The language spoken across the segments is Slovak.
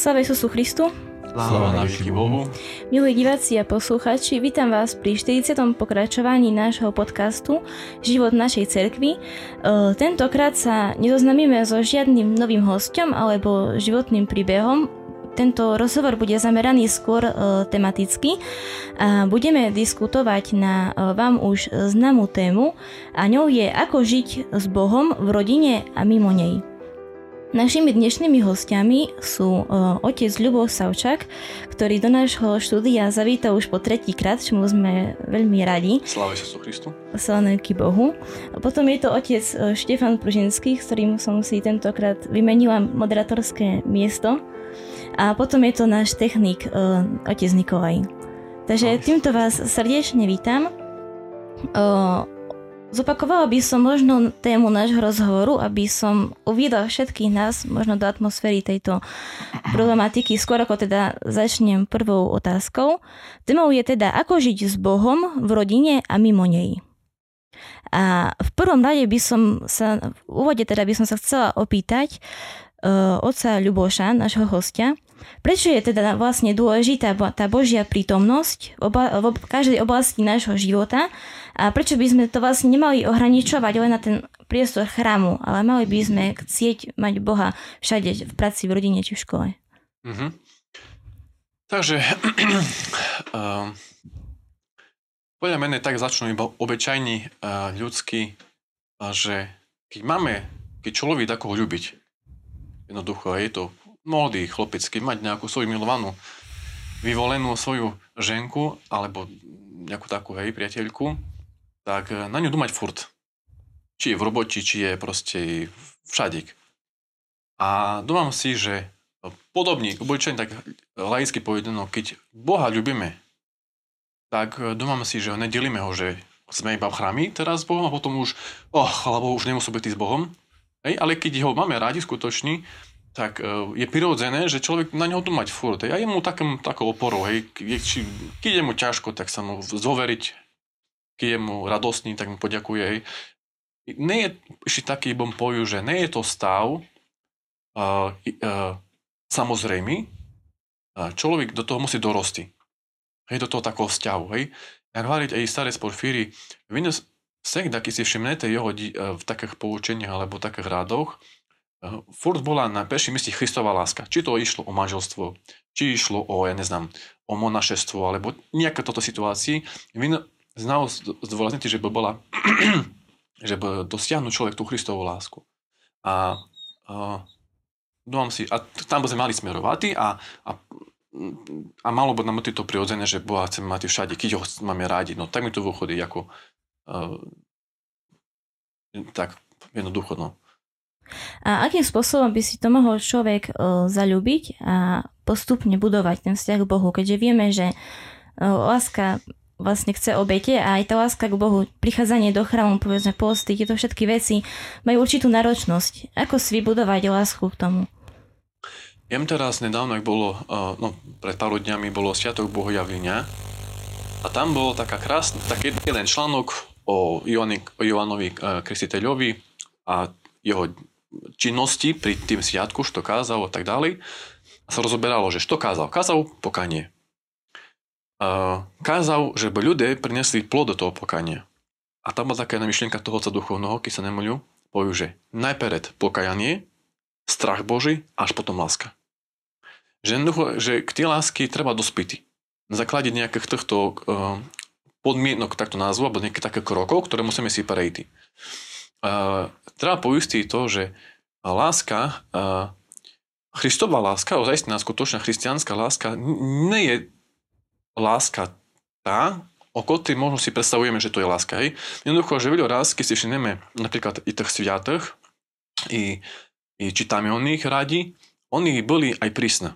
Sláva Isusu Christu. Sláva na veky Bohu. Milí diváci a poslucháči, vítam vás pri 40. pokračovaní nášho podcastu Život našej cerkvi. E, tentokrát sa nezoznamíme so žiadnym novým hostom alebo životným príbehom, tento rozhovor bude zameraný skôr e, tematicky a budeme diskutovať na e, vám už známú tému a ňou je ako žiť s Bohom v rodine a mimo nej. Našimi dnešnými hostiami sú uh, otec Ľubov Savčak, ktorý do nášho štúdia zavítal už po tretí krát, čomu sme veľmi radi. Sláva sa Christu. Slávenky Bohu. A potom je to otec uh, Štefan Pružinský, s ktorým som si tentokrát vymenila moderatorské miesto. A potom je to náš technik, uh, otec Nikolaj. Takže týmto vás srdečne vítam. Zopakovala by som možno tému nášho rozhovoru, aby som uviedla všetkých nás možno do atmosféry tejto problematiky, skôr ako teda začnem prvou otázkou. Témou je teda, ako žiť s Bohom v rodine a mimo nej. A v prvom rade by som sa, v úvode teda by som sa chcela opýtať uh, otca Ľuboša, nášho hostia, Prečo je teda vlastne dôležitá tá Božia prítomnosť v, oba, v každej oblasti nášho života a prečo by sme to vlastne nemali ohraničovať len na ten priestor chrámu, ale mali by sme chcieť mať Boha všade, v práci, v rodine či v škole. Mm-hmm. Takže uh, podľa mňa tak začnú iba obyčajní uh, ľudskí, že keď máme, keď človek dá koho ľúbiť, jednoducho je to mladý chlopec, keď mať nejakú svoju milovanú, vyvolenú svoju ženku, alebo nejakú takú, hej, priateľku, tak eh, na ňu dumať furt. Či je v roboti, či je proste všade. A dúmam si, že podobne, obyčajne tak laicky povedano, keď Boha ľubíme, tak eh, dúmam si, že nedelíme ho, že sme iba v chrámi teraz s Bohom a potom už, oh, alebo už nemusí byť s Bohom. Hej, ale keď ho máme rádi skutočný, tak e, je prirodzené, že človek na neho tu mať furt. Hej. A je mu takým, takou oporou. Hej. Keď je mu ťažko, tak sa mu zoveriť keď je mu radostný, tak mu poďakuje. Nie je ešte taký bom poju, že nie je to stav uh, uh, samozrejmý, uh, človek do toho musí dorosti. Hej, do toho takého vzťahu. Hej. Jak hovoriť aj starec Porfíry, Vinus Sekda, keď si všimnete jeho uh, v takých poučeniach alebo takých radoch, uh, e, furt bola na peším mieste Christová láska. Či to išlo o manželstvo, či išlo o, ja neznám, o monašestvo, alebo nejaké toto situácii. Vin znal zdôrazniť, že by bola, že by dosiahnuť človek tú Christovú lásku. A, dúfam si, a tam by sme mali smerovať a, a a malo by nám to prirodzené, že Boha chceme mať všade, keď ho máme rádi. No tak mi to vychodí ako uh, tak jednoducho, no. A akým spôsobom by si to mohol človek uh, zalúbiť a postupne budovať ten vzťah k Bohu, keďže vieme, že uh, láska vlastne chce obete a aj tá láska k Bohu, prichádzanie do chrámu, povedzme posty, tieto všetky veci majú určitú náročnosť. Ako si vybudovať lásku k tomu? Jem teraz nedávno, ak bolo, uh, no pred pár dňami bolo Sviatok Bohojavenia a tam bol taká krásna, taký jeden článok o, Joani, o Joanovi uh, Kristiteľovi a jeho činnosti pri tým sviatku, što kázal a tak ďalej. A sa rozoberalo, že što kázal. Kázal pokanie. Kázal, že by ľudia prinesli plod do toho pokania. A tam bola taká jedna myšlienka toho duchovného, keď sa nemolil, povie, že najpred pokajanie, strach Boží, až potom láska. Že, že k tej lásky treba dospyty. Na základe nejakých týchto uh, podmienok, takto názvu, alebo nejakých takých krokov, ktoré musíme si prejsť. Uh, treba poistiť to, že láska, uh, Christová láska, ozajstná skutočná christianská láska, nie je láska tá, o ktorej možno si predstavujeme, že to je láska. Hej? Jednoducho, že veľa raz, keď si všimneme napríklad i tých sviatých, i, i čítame o nich radi, oni boli aj prísne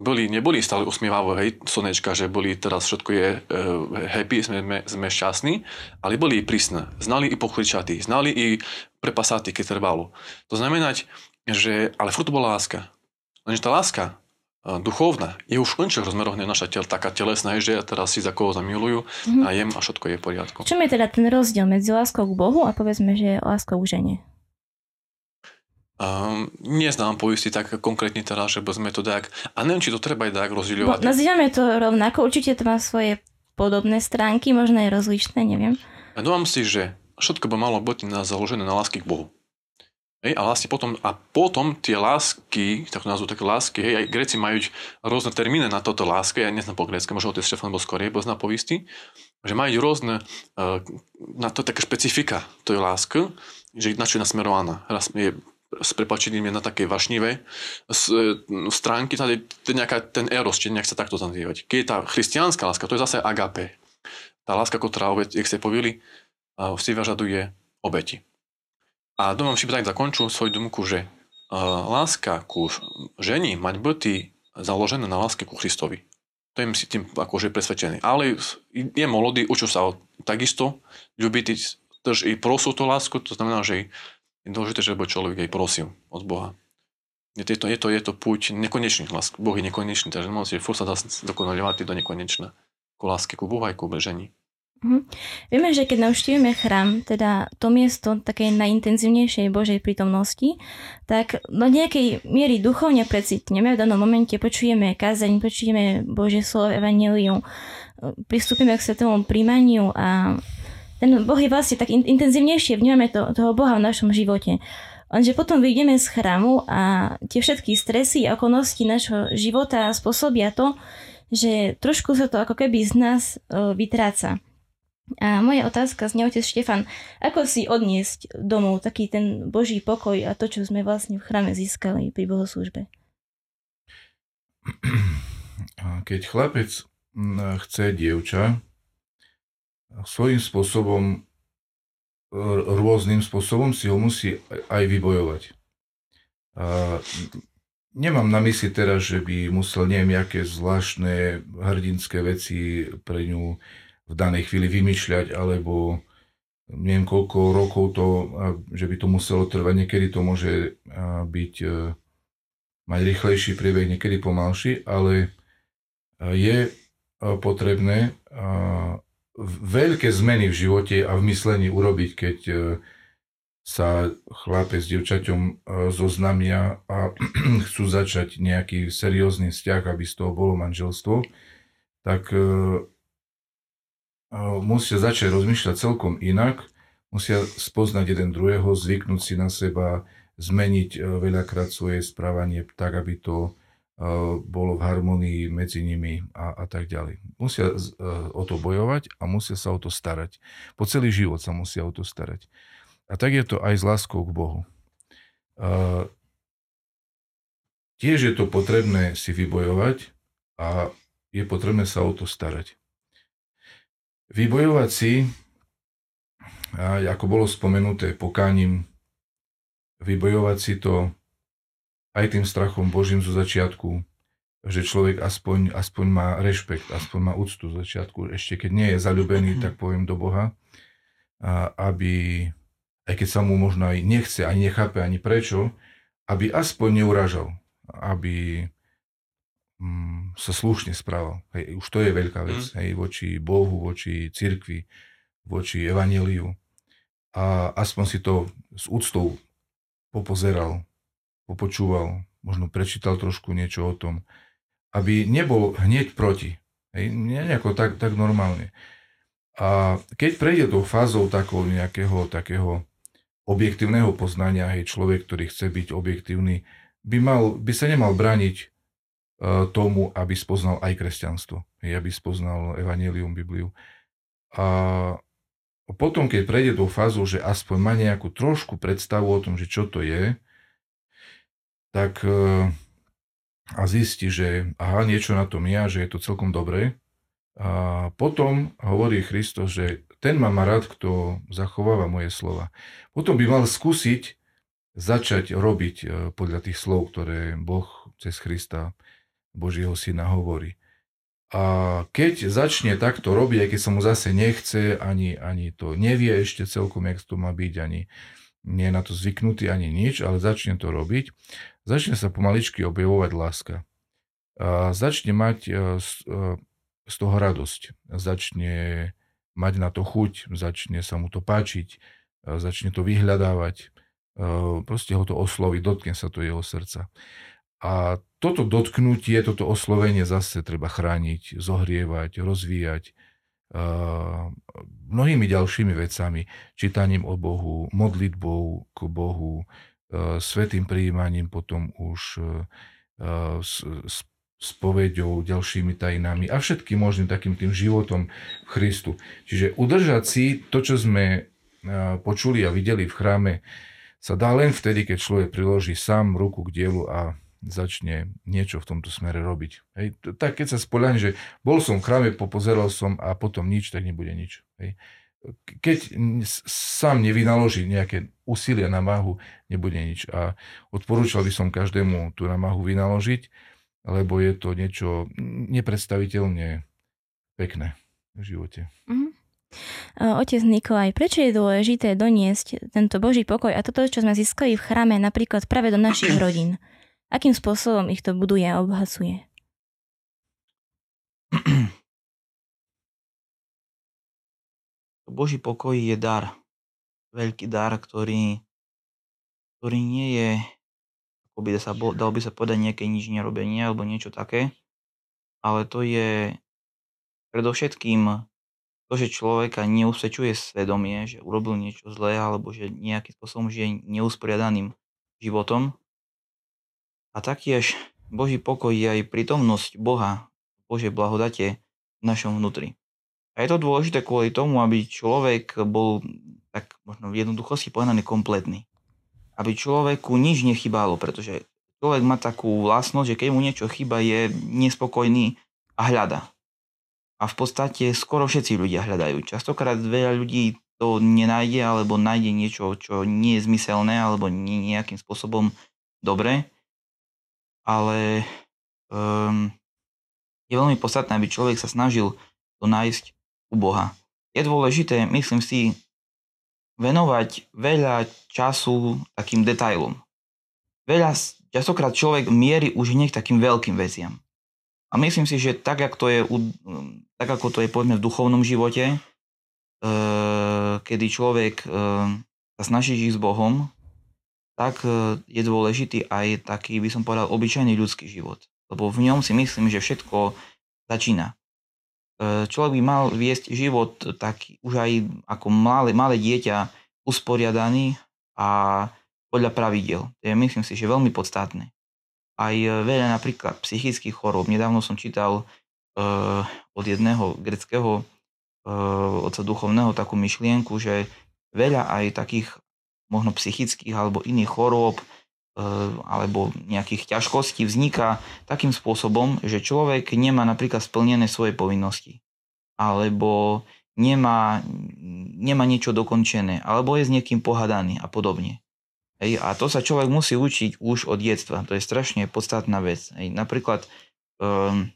boli, neboli stále usmievavé, hej, slnečka, že boli teraz všetko je uh, happy, sme, sme, sme šťastní, ale boli i prísne. Znali i pochličatí, znali i prepasatí, keď trvalo. To znamená, že, ale furt bola láska. Lenže tá láska duchovná je už končil rozmeroch naša tel, taká telesná, že ja teraz si za koho zamilujú mm-hmm. a jem a všetko je v poriadku. Čom je teda ten rozdiel medzi láskou k Bohu a povedzme, že láskou k žene? Um, neznám poistiť tak konkrétne teraz, že sme to tak... A neviem, či to treba aj tak rozdielovať. No, nazývame to rovnako, určite to má svoje podobné stránky, možno aj rozličné, neviem. Dúfam si, že všetko by malo byť na, založené na lásky k Bohu. Hej, a vlastne potom, a potom tie lásky, tak nazvu také lásky, hej, aj Gréci majú rôzne termíny na toto lásky, ja neznám po grécke, možno otec Štefan bol skorej, bol zná povisty, že majú rôzne, uh, na to také špecifika tej lásky, že na čo je nasmerovaná. Raz je s prepačením je na také vašnivé e, stránky, tady je nejaká, ten eros, či nejak sa takto nazývať. Keď je tá christianská láska, to je zase agape. Tá láska, ktorá, jak ste povili, si vyžaduje obeti. A domám si tak zakončil svoju domku, že láska ku ženi mať byty založené na láske ku Kristovi. To je si tým akože presvedčený. Ale je molodý, učil sa takisto ľubiť tež i prosú tú lásku, to znamená, že je dôležité, že človek aj prosil od Boha. Je to, je to, je to púť nekonečný. Lásk, boh je nekonečný, takže musíte furt sa dá dokonaľovať do nekonečna. Ku lásky ku Bohu aj ku ženi. Mhm. Vieme, že keď navštívime chrám, teda to miesto takej najintenzívnejšej Božej prítomnosti, tak do nejakej miery duchovne precitneme, v danom momente počujeme kázeň, počujeme Božie slovo, evanelium, pristúpime k svetovom príjmaniu a ten Boh je vlastne tak intenzívnejšie, vnímame to, toho Boha v našom živote. Lenže potom vyjdeme z chrámu a tie všetky stresy a okolnosti našho života spôsobia to, že trošku sa to ako keby z nás e, vytráca. A moja otázka znie, otec Štefan, ako si odniesť domov taký ten Boží pokoj a to, čo sme vlastne v chrame získali pri bohoslužbe? Keď chlapec chce dievča, svojím spôsobom, rôznym spôsobom si ho musí aj vybojovať. A nemám na mysli teraz, že by musel neviem, aké zvláštne hrdinské veci pre ňu v danej chvíli vymýšľať, alebo neviem koľko rokov to, že by to muselo trvať. Niekedy to môže byť, e, mať rýchlejší priebeh, niekedy pomalší, ale je potrebné veľké zmeny v živote a v myslení urobiť, keď e, sa chlapec s dievčaťom e, zoznamia a chcú začať nejaký seriózny vzťah, aby z toho bolo manželstvo, tak musia začať rozmýšľať celkom inak, musia spoznať jeden druhého, zvyknúť si na seba, zmeniť e, veľakrát svoje správanie tak, aby to e, bolo v harmonii medzi nimi a, a tak ďalej. Musia e, o to bojovať a musia sa o to starať. Po celý život sa musia o to starať. A tak je to aj s láskou k Bohu. Tiež je to potrebné si vybojovať a je potrebné sa o to starať. Vybojovať si, ako bolo spomenuté, pokáním, vybojovať si to aj tým strachom Božím zo začiatku, že človek aspoň, aspoň má rešpekt, aspoň má úctu zo začiatku, ešte keď nie je zalúbený, tak poviem do Boha, aby, aj keď sa mu možno aj nechce, ani nechápe, ani prečo, aby aspoň neuražal, aby mm, sa slušne správal. Hej, už to je veľká vec. Mm. Hej, voči Bohu, voči cirkvi, voči evaneliu. A aspoň si to s úctou popozeral, popočúval, možno prečítal trošku niečo o tom, aby nebol hneď proti. Hej, nejako tak, tak normálne. A keď prejde tou fázou takého nejakého takého objektívneho poznania, hej, človek, ktorý chce byť objektívny, by, mal, by sa nemal brániť E, tomu, aby spoznal aj kresťanstvo, aby spoznal Evangelium, Bibliu. A potom, keď prejde tú fázu, že aspoň má nejakú trošku predstavu o tom, že čo to je, tak e, a zistí, že aha, niečo na tom je že je to celkom dobré. A potom hovorí Kristus, že ten má ma rád, kto zachováva moje slova. Potom by mal skúsiť začať robiť e, podľa tých slov, ktoré Boh cez Krista Božieho syna hovorí. A keď začne takto robiť, aj keď sa mu zase nechce, ani, ani to nevie ešte celkom, jak to má byť, ani nie je na to zvyknutý, ani nič, ale začne to robiť, začne sa pomaličky objavovať láska. A začne mať e, z, e, z toho radosť. Začne mať na to chuť, začne sa mu to páčiť, začne to vyhľadávať proste ho to osloví, dotkne sa to jeho srdca. A toto dotknutie, toto oslovenie zase treba chrániť, zohrievať, rozvíjať uh, mnohými ďalšími vecami, čítaním o Bohu, modlitbou k Bohu, uh, svetým prijímaním potom už uh, s, s spoveďou, ďalšími tajnami a všetkým možným takým tým životom v Christu. Čiže udržať si to, čo sme počuli a videli v chráme, sa dá len vtedy, keď človek priloží sám ruku k dielu a začne niečo v tomto smere robiť. Hej. Tak keď sa spoľaň, že bol som v chráme, popozeral som a potom nič, tak nebude nič. Hej. Keď sám nevynaloží nejaké úsilia na mahu, nebude nič. A odporúčal by som každému tú namahu vynaložiť, lebo je to niečo nepredstaviteľne pekné v živote. Mm-hmm. Otec Nikolaj, prečo je dôležité doniesť tento Boží pokoj a toto, čo sme získali v chráme, napríklad práve do našich rodín? Akým spôsobom ich to buduje a obhacuje? Boží pokoj je dar. Veľký dar, ktorý, ktorý nie je, ako by sa, dal by sa povedať nejaké nič nerobenie alebo niečo také, ale to je predovšetkým to, že človeka neusvedčuje svedomie, že urobil niečo zlé alebo že nejakým spôsobom žije neusporiadaným životom. A taktiež Boží pokoj je aj prítomnosť Boha, Božej blahodate v našom vnútri. A je to dôležité kvôli tomu, aby človek bol tak možno v jednoduchosti povedaný kompletný. Aby človeku nič nechybalo, pretože človek má takú vlastnosť, že keď mu niečo chyba, je nespokojný a hľada. A v podstate skoro všetci ľudia hľadajú. Častokrát veľa ľudí to nenájde alebo nájde niečo, čo nie je zmyselné alebo nie nejakým spôsobom dobré. Ale um, je veľmi podstatné, aby človek sa snažil to nájsť u Boha. Je dôležité, myslím si, venovať veľa času takým detailom. Veľa, častokrát človek mierí už hneď takým veľkým veciam. A myslím si, že tak, ako to je, tak ako to je povedzme v duchovnom živote, eh, kedy človek sa snaží žiť s Bohom, tak eh, je dôležitý aj taký, by som povedal, obyčajný ľudský život. Lebo v ňom si myslím, že všetko začína. Človek by mal viesť život taký už aj ako malé, malé dieťa usporiadaný a podľa pravidel. To je myslím si, že veľmi podstatné aj e, veľa napríklad psychických chorób. Nedávno som čítal uh, od jedného greckého uh, otca duchovného takú myšlienku, že veľa aj takých možno psychických alebo iných chorób uh, alebo nejakých ťažkostí vzniká takým spôsobom, že človek nemá napríklad splnené svoje povinnosti alebo nemá, nemá niečo dokončené alebo je s niekým pohadaný a podobne. Hej, a to sa človek musí učiť už od detstva. To je strašne podstatná vec. Hej, napríklad um,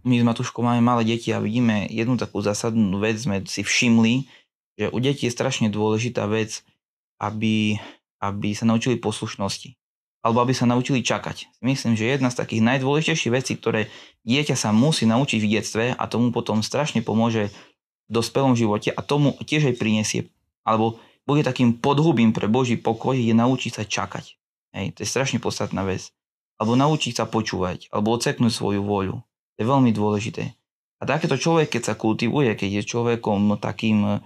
my s Matuškou máme malé deti a vidíme jednu takú zásadnú vec, sme si všimli, že u detí je strašne dôležitá vec, aby, aby sa naučili poslušnosti. Alebo aby sa naučili čakať. Myslím, že jedna z takých najdôležitejších vecí, ktoré dieťa sa musí naučiť v detstve a tomu potom strašne pomôže v dospelom živote a tomu tiež aj prinesie. Alebo bude takým podhubím pre Boží pokoj, je naučiť sa čakať. Hej, to je strašne podstatná vec. Alebo naučiť sa počúvať, alebo oceknúť svoju voľu. To je veľmi dôležité. A takéto človek, keď sa kultivuje, keď je človekom takým,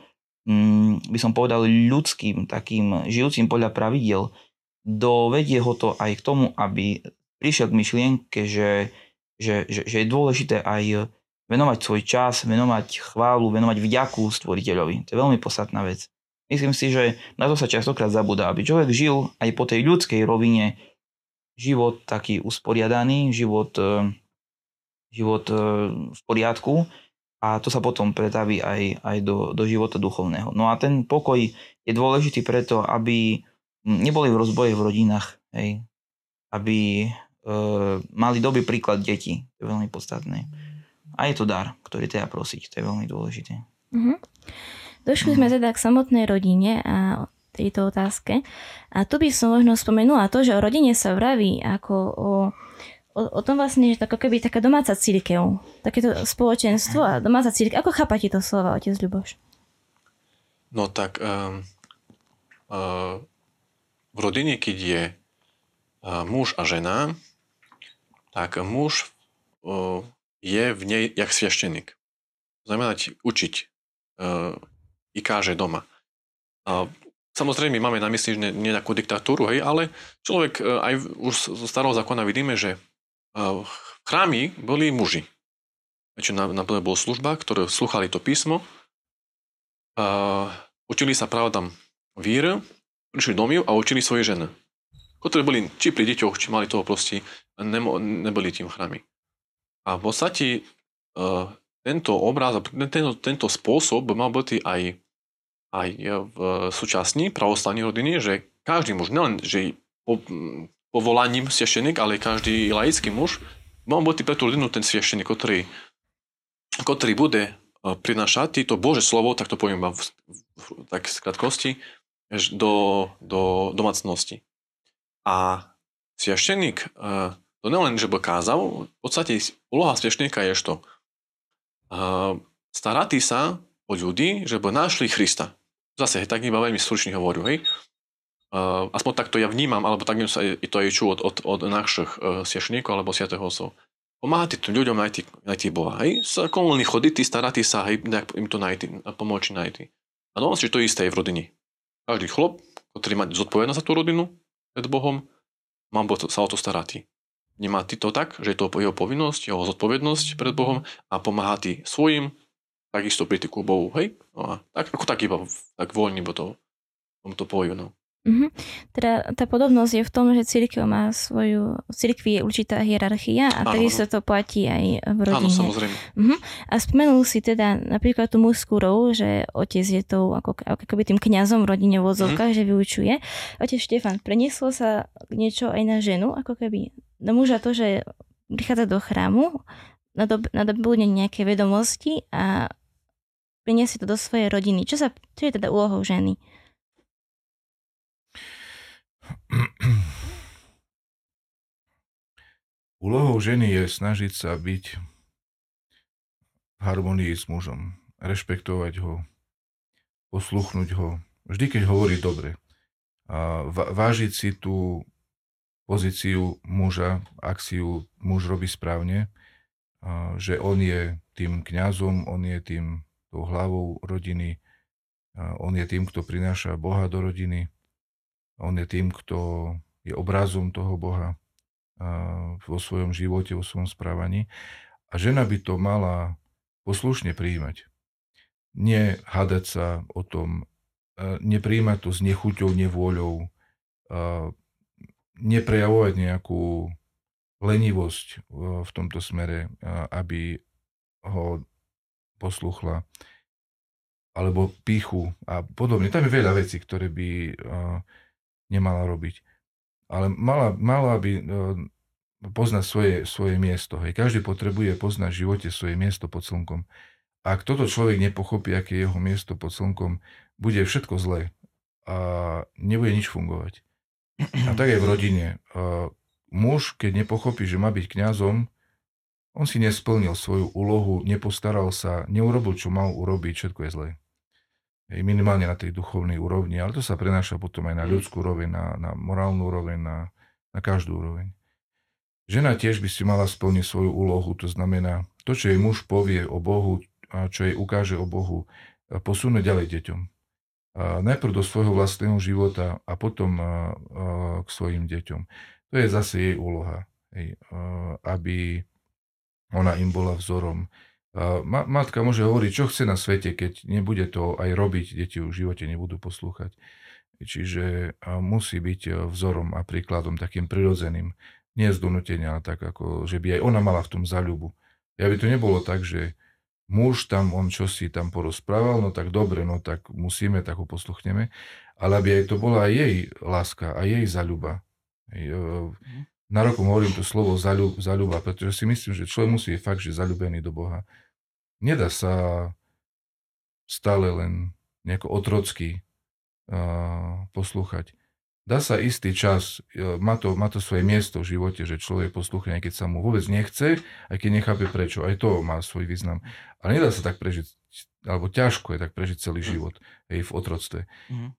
mm, by som povedal, ľudským, takým žijúcim podľa pravidel, dovedie ho to aj k tomu, aby prišiel k myšlienke, že, že, že, že je dôležité aj venovať svoj čas, venovať chválu, venovať vďaku stvoriteľovi. To je veľmi podstatná vec. Myslím si, že na to sa častokrát zabudá, aby človek žil aj po tej ľudskej rovine život taký usporiadaný, život, e, život e, v poriadku a to sa potom pretaví aj, aj do, do života duchovného. No a ten pokoj je dôležitý preto, aby neboli v rozboje v rodinách, hej, aby e, mali dobrý príklad detí, to je veľmi podstatné. A je to dar, ktorý treba prosiť, to je veľmi dôležité. Mm-hmm. Došli sme teda k samotnej rodine a tejto otázke. A tu by som možno spomenula to, že o rodine sa vraví ako o, o, o tom vlastne, že ako keby taká domáca církev. Takéto spoločenstvo a domáca církev. Ako chápate to slova, otec Ľuboš? No tak um, uh, v rodine, keď je muž a žena, tak muž je v nej jak sviaštenik. Znamená učiť i káže doma. Samozrejme, máme na mysli, nie nejakú diktatúru, hej, ale človek aj už zo starého zákona vidíme, že chrámy boli muži. Väčšina na, bola služba, ktoré sluchali to písmo, učili sa pravdám vír, prišli domov a učili svoje ženy ktoré boli či pri deťoch, či mali toho proste, nemo, neboli tým chrámy. A v podstate uh, tento obraz, tento, tento spôsob mal byť aj, aj v súčasní pravoslavní rodiny, že každý muž, nelen že povolaním sveštenik, ale každý laický muž mal byť pre tú rodinu ten sveštenik, ktorý, ktorý bude prinášať to Bože slovo, tak to poviem v, v, tak z krátkosti, do, do domácnosti. A svešteník e, to nelen, že by kázal, v podstate úloha svešteníka je to e, starať sa o ľudí, že by našli Krista. Zase, tak iba veľmi stručne hovorím, hej. Uh, aspoň takto ja vnímam, alebo tak sa i to aj ču od, od, od našich uh, svešteníkov alebo sviatého osov. Pomáhať tým ľuďom najti, najti Boha, hej. Sa komunálni choditi, starať sa, hej, im to najti, pomôcť najti. A no, že to isté je v rodine. Každý chlop, ktorý má zodpovednosť za tú rodinu, pred Bohom, mám sa o to starať. Nemá ty to tak, že je to jeho povinnosť, jeho zodpovednosť pred Bohom a pomáha ty svojim, takisto pri Bohu, hej? No a tak, ako tak iba, tak voľný, bo to, to poviem, no. Mm-hmm. Teda tá podobnosť je v tom, že církev má svoju, v církvi je určitá hierarchia a takisto to platí aj v rodine. Áno, samozrejme. Mm-hmm. A spomenul si teda napríklad tú mužskú rolu, že otec je tou ako, ako keby tým kňazom v rodine v odzovkách, mm-hmm. že vyučuje. Otec Štefan, prenieslo sa niečo aj na ženu, ako keby na muža to, že prichádza do chrámu, nadobudne nejaké vedomosti a priniesie to do svojej rodiny. Čo, sa, čo je teda úlohou ženy? Úlohou ženy je snažiť sa byť v harmonii s mužom, rešpektovať ho, posluchnúť ho, vždy keď hovorí dobre. A vážiť si tú pozíciu muža, ak si ju muž robí správne, a že on je tým kňazom, on je tým tou hlavou rodiny, a on je tým, kto prináša Boha do rodiny, on je tým, kto je obrazom toho Boha vo svojom živote, vo svojom správaní. A žena by to mala poslušne príjmať. Nie hadať sa o tom, nepríjmať to s nechuťou, nevôľou, neprejavovať nejakú lenivosť v tomto smere, aby ho posluchla, alebo píchu a podobne. Tam je veľa vecí, ktoré by nemala robiť. Ale mala, mala by uh, poznať svoje, svoje miesto. Hej. Každý potrebuje poznať v živote svoje miesto pod slnkom. Ak toto človek nepochopí, aké je jeho miesto pod slnkom, bude všetko zlé a nebude nič fungovať. A tak aj v rodine. Uh, muž, keď nepochopí, že má byť kňazom, on si nesplnil svoju úlohu, nepostaral sa, neurobil, čo mal urobiť, všetko je zlé minimálne na tej duchovnej úrovni, ale to sa prenáša potom aj na mm. ľudskú úroveň, na, na morálnu úroveň, na, na každú úroveň. Žena tiež by si mala splniť svoju úlohu, to znamená, to, čo jej muž povie o Bohu, a čo jej ukáže o Bohu, posunúť ďalej deťom. A najprv do svojho vlastného života a potom a, a, k svojim deťom. To je zase jej úloha, hej, a, aby ona im bola vzorom matka môže hovoriť, čo chce na svete, keď nebude to aj robiť, deti v živote nebudú poslúchať. Čiže musí byť e, vzorom a príkladom takým prirodzeným, nie z donútenia, ale tak ako, že by aj ona mala v tom záľubu. Ja by to nebolo tak, že muž tam, on čo si tam porozprával, no tak dobre, no tak musíme, tak ho posluchneme, ale aby aj to bola aj jej láska, a jej záľuba. E, mhm. Na roku hovorím to slovo záľuba, pretože si myslím, že človek musí byť fakt, že zalúbený do Boha Nedá sa stále len nejako otrocky uh, poslúchať. dá sa istý čas, e, má to, má to svoje miesto v živote, že človek poslúchne, keď sa mu vôbec nechce, aj keď nechápe prečo. Aj to má svoj význam. Ale nedá sa tak prežiť, alebo ťažko je tak prežiť celý Mm. život hej, v otroctve.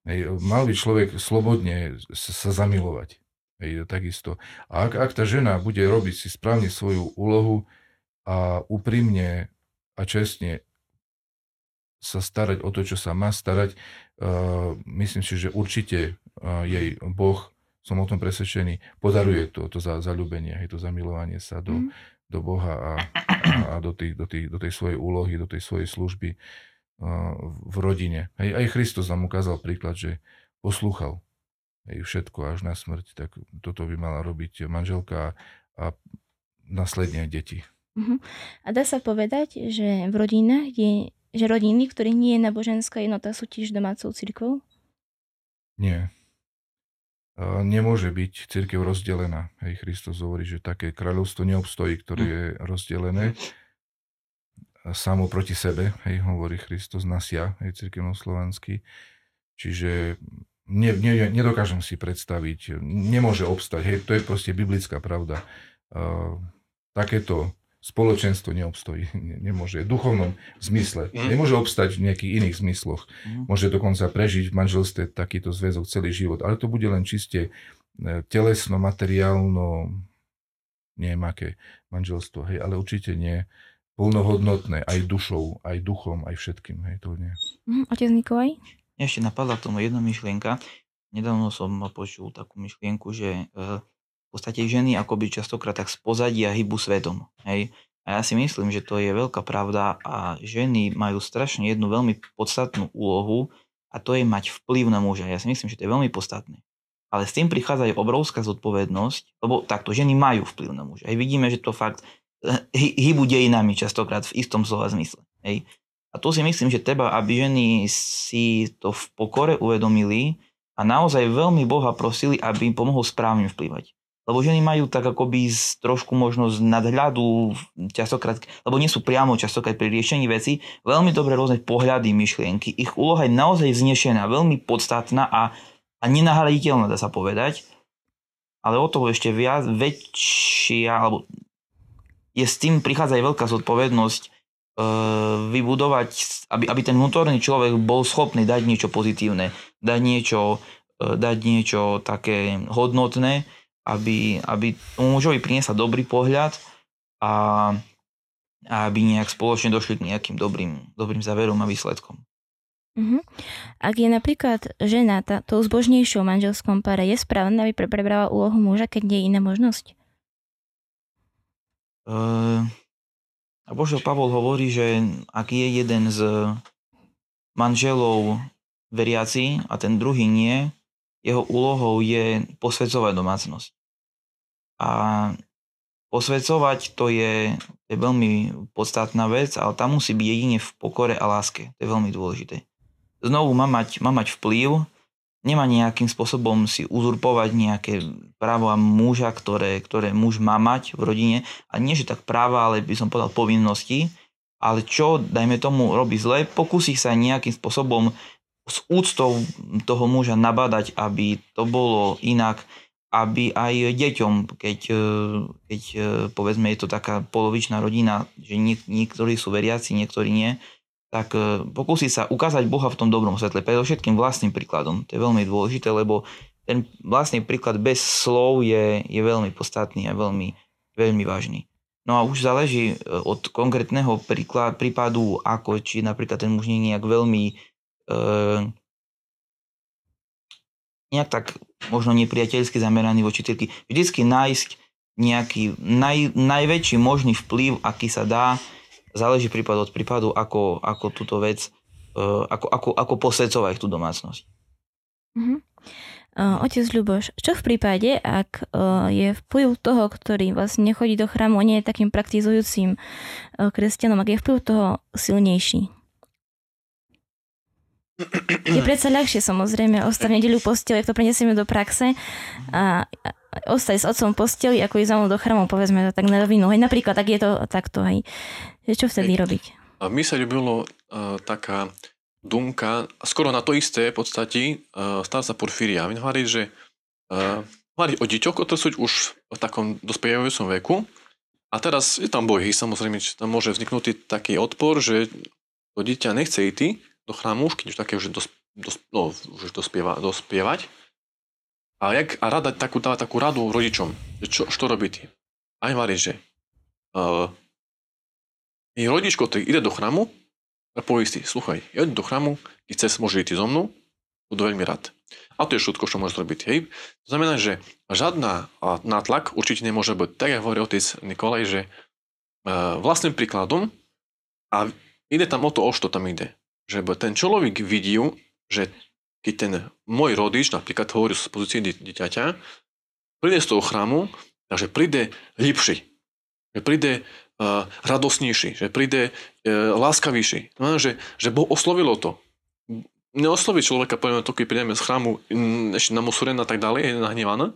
Hej, mal by človek slobodne sa, sa zamilovať. Hej, takisto. A ak, ak tá žena bude robiť si správne svoju úlohu a úprimne a čestne sa starať o to, čo sa má starať, uh, myslím si, že určite uh, jej Boh, som o tom presvedčený, podaruje to, to za, zalúbenie, hej, to zamilovanie sa do, Mhm. do Boha a, a, a do, tých, do, tých, do tej svojej úlohy, do tej svojej služby uh, v rodine. Hej, aj Kristus nám ukázal príklad, že poslúchal hej, všetko až na smrť, tak toto by mala robiť manželka a následne aj deti. A dá sa povedať, že v rodinách je že rodiny, ktoré nie je náboženská jednota, sú tiež domácou cirkvou? Nie. Nemôže byť církev rozdelená. Hej, Kristus hovorí, že také kráľovstvo neobstojí, ktoré je rozdelené samo proti sebe, hej, hovorí Kristus, nasia, hej, církevnoslovanský. Čiže ne, ne, nedokážem si predstaviť, nemôže obstať, hej, to je proste biblická pravda. A, takéto spoločenstvo neobstojí, ne- nemôže v duchovnom zmysle, Mhm. nemôže obstať v nejakých iných zmysloch. Mhm. Môže dokonca prežiť v manželstve takýto zväzok celý život, ale to bude len čiste e, telesno, materiálno, neviem aké manželstvo, hej, ale určite nie plnohodnotné aj dušou, aj duchom, aj všetkým, hej, to nie. Mhm. Otec Nikolaj? Ešte napadla tomu jedna myšlienka. Nedávno som počul takú myšlienku, že eh, v podstate ženy akoby častokrát tak z pozadia hybu svetom. Hej? A ja si myslím, že to je veľká pravda a ženy majú strašne jednu veľmi podstatnú úlohu a to je mať vplyv na muža. Ja si myslím, že to je veľmi podstatné. Ale s tým prichádza aj obrovská zodpovednosť, lebo takto, ženy majú vplyv na muža. Hej, vidíme, že to fakt eh, hybu dejinami častokrát v istom slova zmysle. Hej. A tu si myslím, že treba, aby ženy si to v pokore uvedomili a naozaj veľmi Boha prosili, aby im pomohol správne vplyvať. Lebo ženy majú tak akoby trošku možnosť nadhľadu častokrát, lebo nie sú priamo častokrát pri riešení veci, veľmi dobre rôzne pohľady, myšlienky. Ich úloha je naozaj znešená, veľmi podstatná a, a nenahraditeľná, dá sa povedať. Ale o toho ešte viac, väčšia, alebo je s tým prichádza aj veľká zodpovednosť e, vybudovať, aby, aby ten vnútorný človek bol schopný dať niečo pozitívne, dať niečo, e, dať niečo také hodnotné, aby, aby tomu mužovi priniesla dobrý pohľad a, a aby nejak spoločne došli k nejakým dobrým, dobrým záverom a výsledkom. Mhm. Ak je napríklad žena tá, tou zbožnejšou manželskom páre, je správne, aby pre- prebrala úlohu muža, keď nie je iná možnosť? E, a Božo Pavol hovorí, že ak je jeden z manželov veriaci a ten druhý nie, jeho úlohou je posvedcovať domácnosť. A posvedcovať to je, je veľmi podstatná vec, ale tam musí byť jedine v pokore a láske. To je veľmi dôležité. Znovu má mať, má mať vplyv, nemá nejakým spôsobom si uzurpovať nejaké práva muža, ktoré, ktoré muž má mať v rodine. A nie, že tak práva, ale by som povedal povinnosti. Ale čo, dajme tomu, robí zle, pokúsi sa nejakým spôsobom s úctou toho muža nabadať, aby to bolo inak, aby aj deťom, keď, e, keď e, povedzme je to taká polovičná rodina, že niek- niektorí sú veriaci, niektorí nie, tak e, pokúsi sa ukázať Boha v tom dobrom svetle, predovšetkým vlastným príkladom. To je veľmi dôležité, lebo ten vlastný príklad bez slov je, je veľmi podstatný a veľmi, veľmi vážny. No a už záleží od konkrétneho príklad, prípadu, ako či napríklad ten muž nie je nejak veľmi nejak tak možno nepriateľsky zameraný voči cirkvi. Vždycky nájsť nejaký naj, najväčší možný vplyv, aký sa dá, záleží prípad od prípadu, ako, ako túto vec, e, ako, ako, ako posvedcovať tú domácnosť. Mhm. Uh, otec Ľuboš, čo v prípade, ak uh, je vplyv toho, ktorý vlastne nechodí do chrámu, nie je takým praktizujúcim kresťanom, ak je vplyv toho silnejší? Je predsa ľahšie samozrejme ostať nedeľu posteli, ak to prenesieme do praxe a, ostať s otcom posteli, ako ísť za mnou do chrámu, povedzme to tak na rovinu. Hej, napríklad, ak je to takto. Že Čo vtedy robiť? A mi sa ľúbilo uh, taká dumka, skoro na to isté v podstate, uh, starca Porfíria. On hovorí, že uh, hovoriť o deťoch, ktoré sú už v takom dospievajúcom veku. A teraz je tam bohy, samozrejme, že tam môže vzniknúť taký odpor, že to dieťa nechce ísť do chrámu, už keď už také už, dos, dos, no, už dospieva, dospievať. A, jak, a rada takú, dáva takú radu rodičom, že čo, čo robí ty? Aj hovorí, že uh, je rodičko, ktorý ide do chrámu a povie si, sluchaj, ja do chrámu, keď chceš, môže ísť so mnou, budu veľmi rád. A to je všetko, čo môže robiť. Hej. To znamená, že žiadna nátlak určite nemôže byť, tak ako hovorí otec Nikolaj, že uh, vlastným príkladom a ide tam o to, o čo tam ide. Že ten človek vidí, že keď ten môj rodič, napríklad hovorí z pozície dieťaťa, príde z toho chrámu, takže príde lepší, že príde uh, radosnejší, že príde uh, láskavejší. Znamená, že, že Boh oslovilo to neosloví človeka, poviem to, keď prídeme z chrámu ešte na Musuren a tak ďalej, je nahnevaná,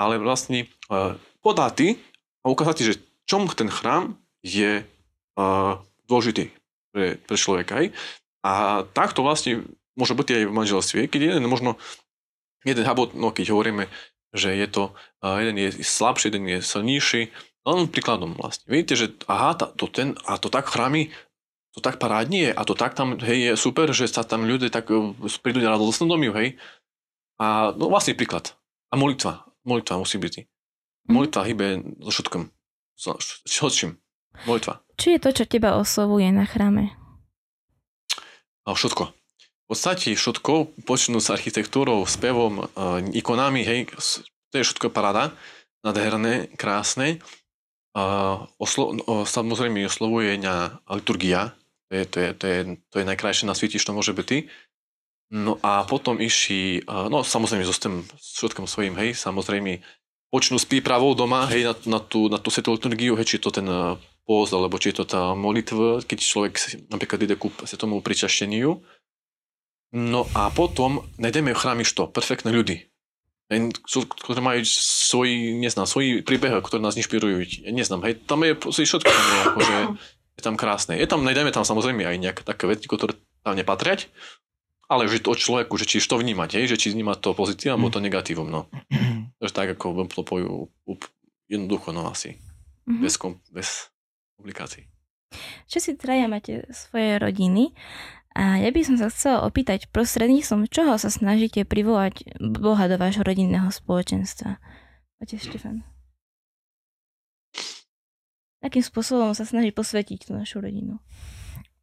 ale vlastne uh, podá ty a ukázať ti, že čom ten chrám je uh, dôležitý pre, pre človeka. Aj? A takto vlastne môže byť aj v manželstve, keď jeden možno, jeden habot, no keď hovoríme, že je to, jeden je slabší, jeden je silnejší, len príkladom vlastne. Vidíte, že aha, to ten, a to tak chrámy to tak parádne je a to tak tam, hej, je super, že sa tam ľudia tak e, prídu na radostnú domiu, hej. A no vlastne príklad. A molitva. Molitva musí byť. Mhm. Molitva hýbe so všetkom. So, so čím? Molitva. Čo je to, čo teba oslovuje na chráme? Všetko. V podstate všetko, počnú s architektúrou, spevom, uh, ikonami, hej, to je všetko paráda, nádherné, krásne. Uh, oslo- uh, samozrejme oslovuje na liturgia, to je, to je, to je, to je najkrajšie na svete, čo môže byť. No a potom išli, no samozrejme so tým všetkým svojím, hej, samozrejme počnú s prípravou doma, hej, na, na tú, na tú svetú liturgiu, hej, či to ten post, alebo či je to tá molitva, keď človek napríklad ide ku svetomu pričašteniu. No a potom nájdeme v chrámi što? Perfektné ľudí. Ktoré majú svoj, neznám, svoj príbeh, ktoré nás inšpirujú. Ja neznám, hej, tam je všetko tam je, akože, je tam krásne. Je tam, najdeme tam samozrejme aj nejaké také veci, ktoré tam nepatriať, ale že to od človeku, že či to vnímať, hej, že či vnímať to pozitívum alebo to negatívum, no. Takže tak ako to pojú jednoducho, no asi. Mm-hmm. Bez, kom, bez Čo si traja máte svoje rodiny a ja by som sa chcela opýtať, prostredníctvom čoho sa snažíte privolať Boha do vášho rodinného spoločenstva? Otec Štefan akým spôsobom sa snaží posvetiť tú našu rodinu?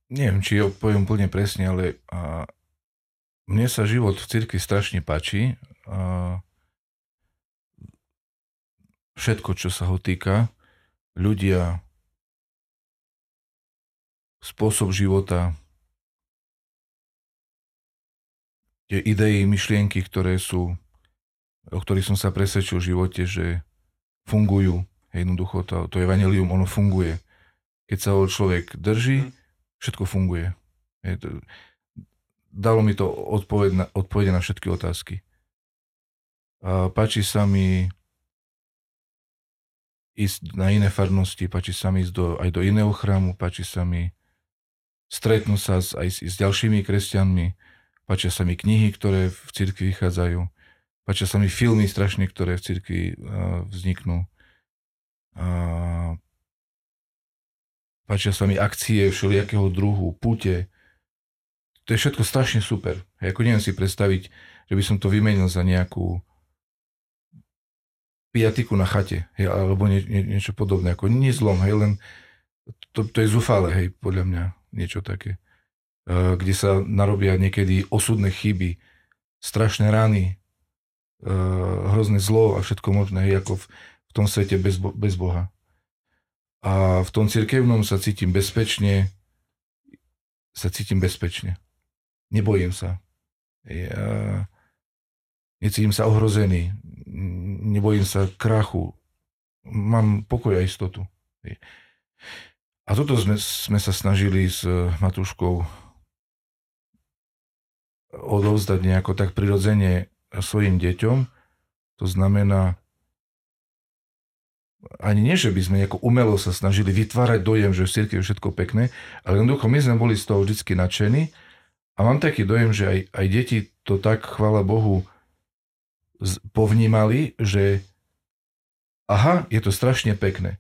Neviem, či poviem úplne presne, ale a, mne sa život v cirkvi strašne páči. A, všetko, čo sa ho týka, ľudia, spôsob života, tie idei, myšlienky, ktoré sú, o ktorých som sa presvedčil v živote, že fungujú, Jednoducho to, to evanelium, ono funguje. Keď sa ho človek drží, mhm. všetko funguje. Je to, dalo mi to odpoveď na, odpovede na všetky otázky. A páči sa mi ísť na iné farnosti, páči sa mi ísť do, aj do iného chrámu, páči sa mi stretnúť sa s, aj s, s ďalšími kresťanmi, páčia sa mi knihy, ktoré v cirkvi vychádzajú, páčia sa mi filmy strašne, ktoré v cirkvi uh, vzniknú. A páčia sa mi akcie všelijakého druhu, pute. To je všetko strašne super. Ako neviem si predstaviť, že by som to vymenil za nejakú piatiku na chate, hej, alebo nie, nie, niečo podobné. Ako nie hej, len to, to je zúfale, hej, podľa mňa, niečo také. Uh, kde sa narobia niekedy osudné chyby, strašné rany, uh, hrozné zlo a všetko možné, ako v, v tom svete bez, bez Boha. A v tom cirkevnom sa cítim bezpečne, sa cítim bezpečne. Nebojím sa. Ja necítim sa ohrozený, nebojím sa krachu, mám pokoj a istotu. A toto sme, sme sa snažili s Matúškou odovzdať nejako tak prirodzene svojim deťom. To znamená, ani nie, že by sme nejako umelo sa snažili vytvárať dojem, že v cirkvi je všetko pekné, ale jednoducho my sme boli z toho vždy nadšení a mám taký dojem, že aj, aj deti to tak, chvála Bohu, povnímali, že aha, je to strašne pekné.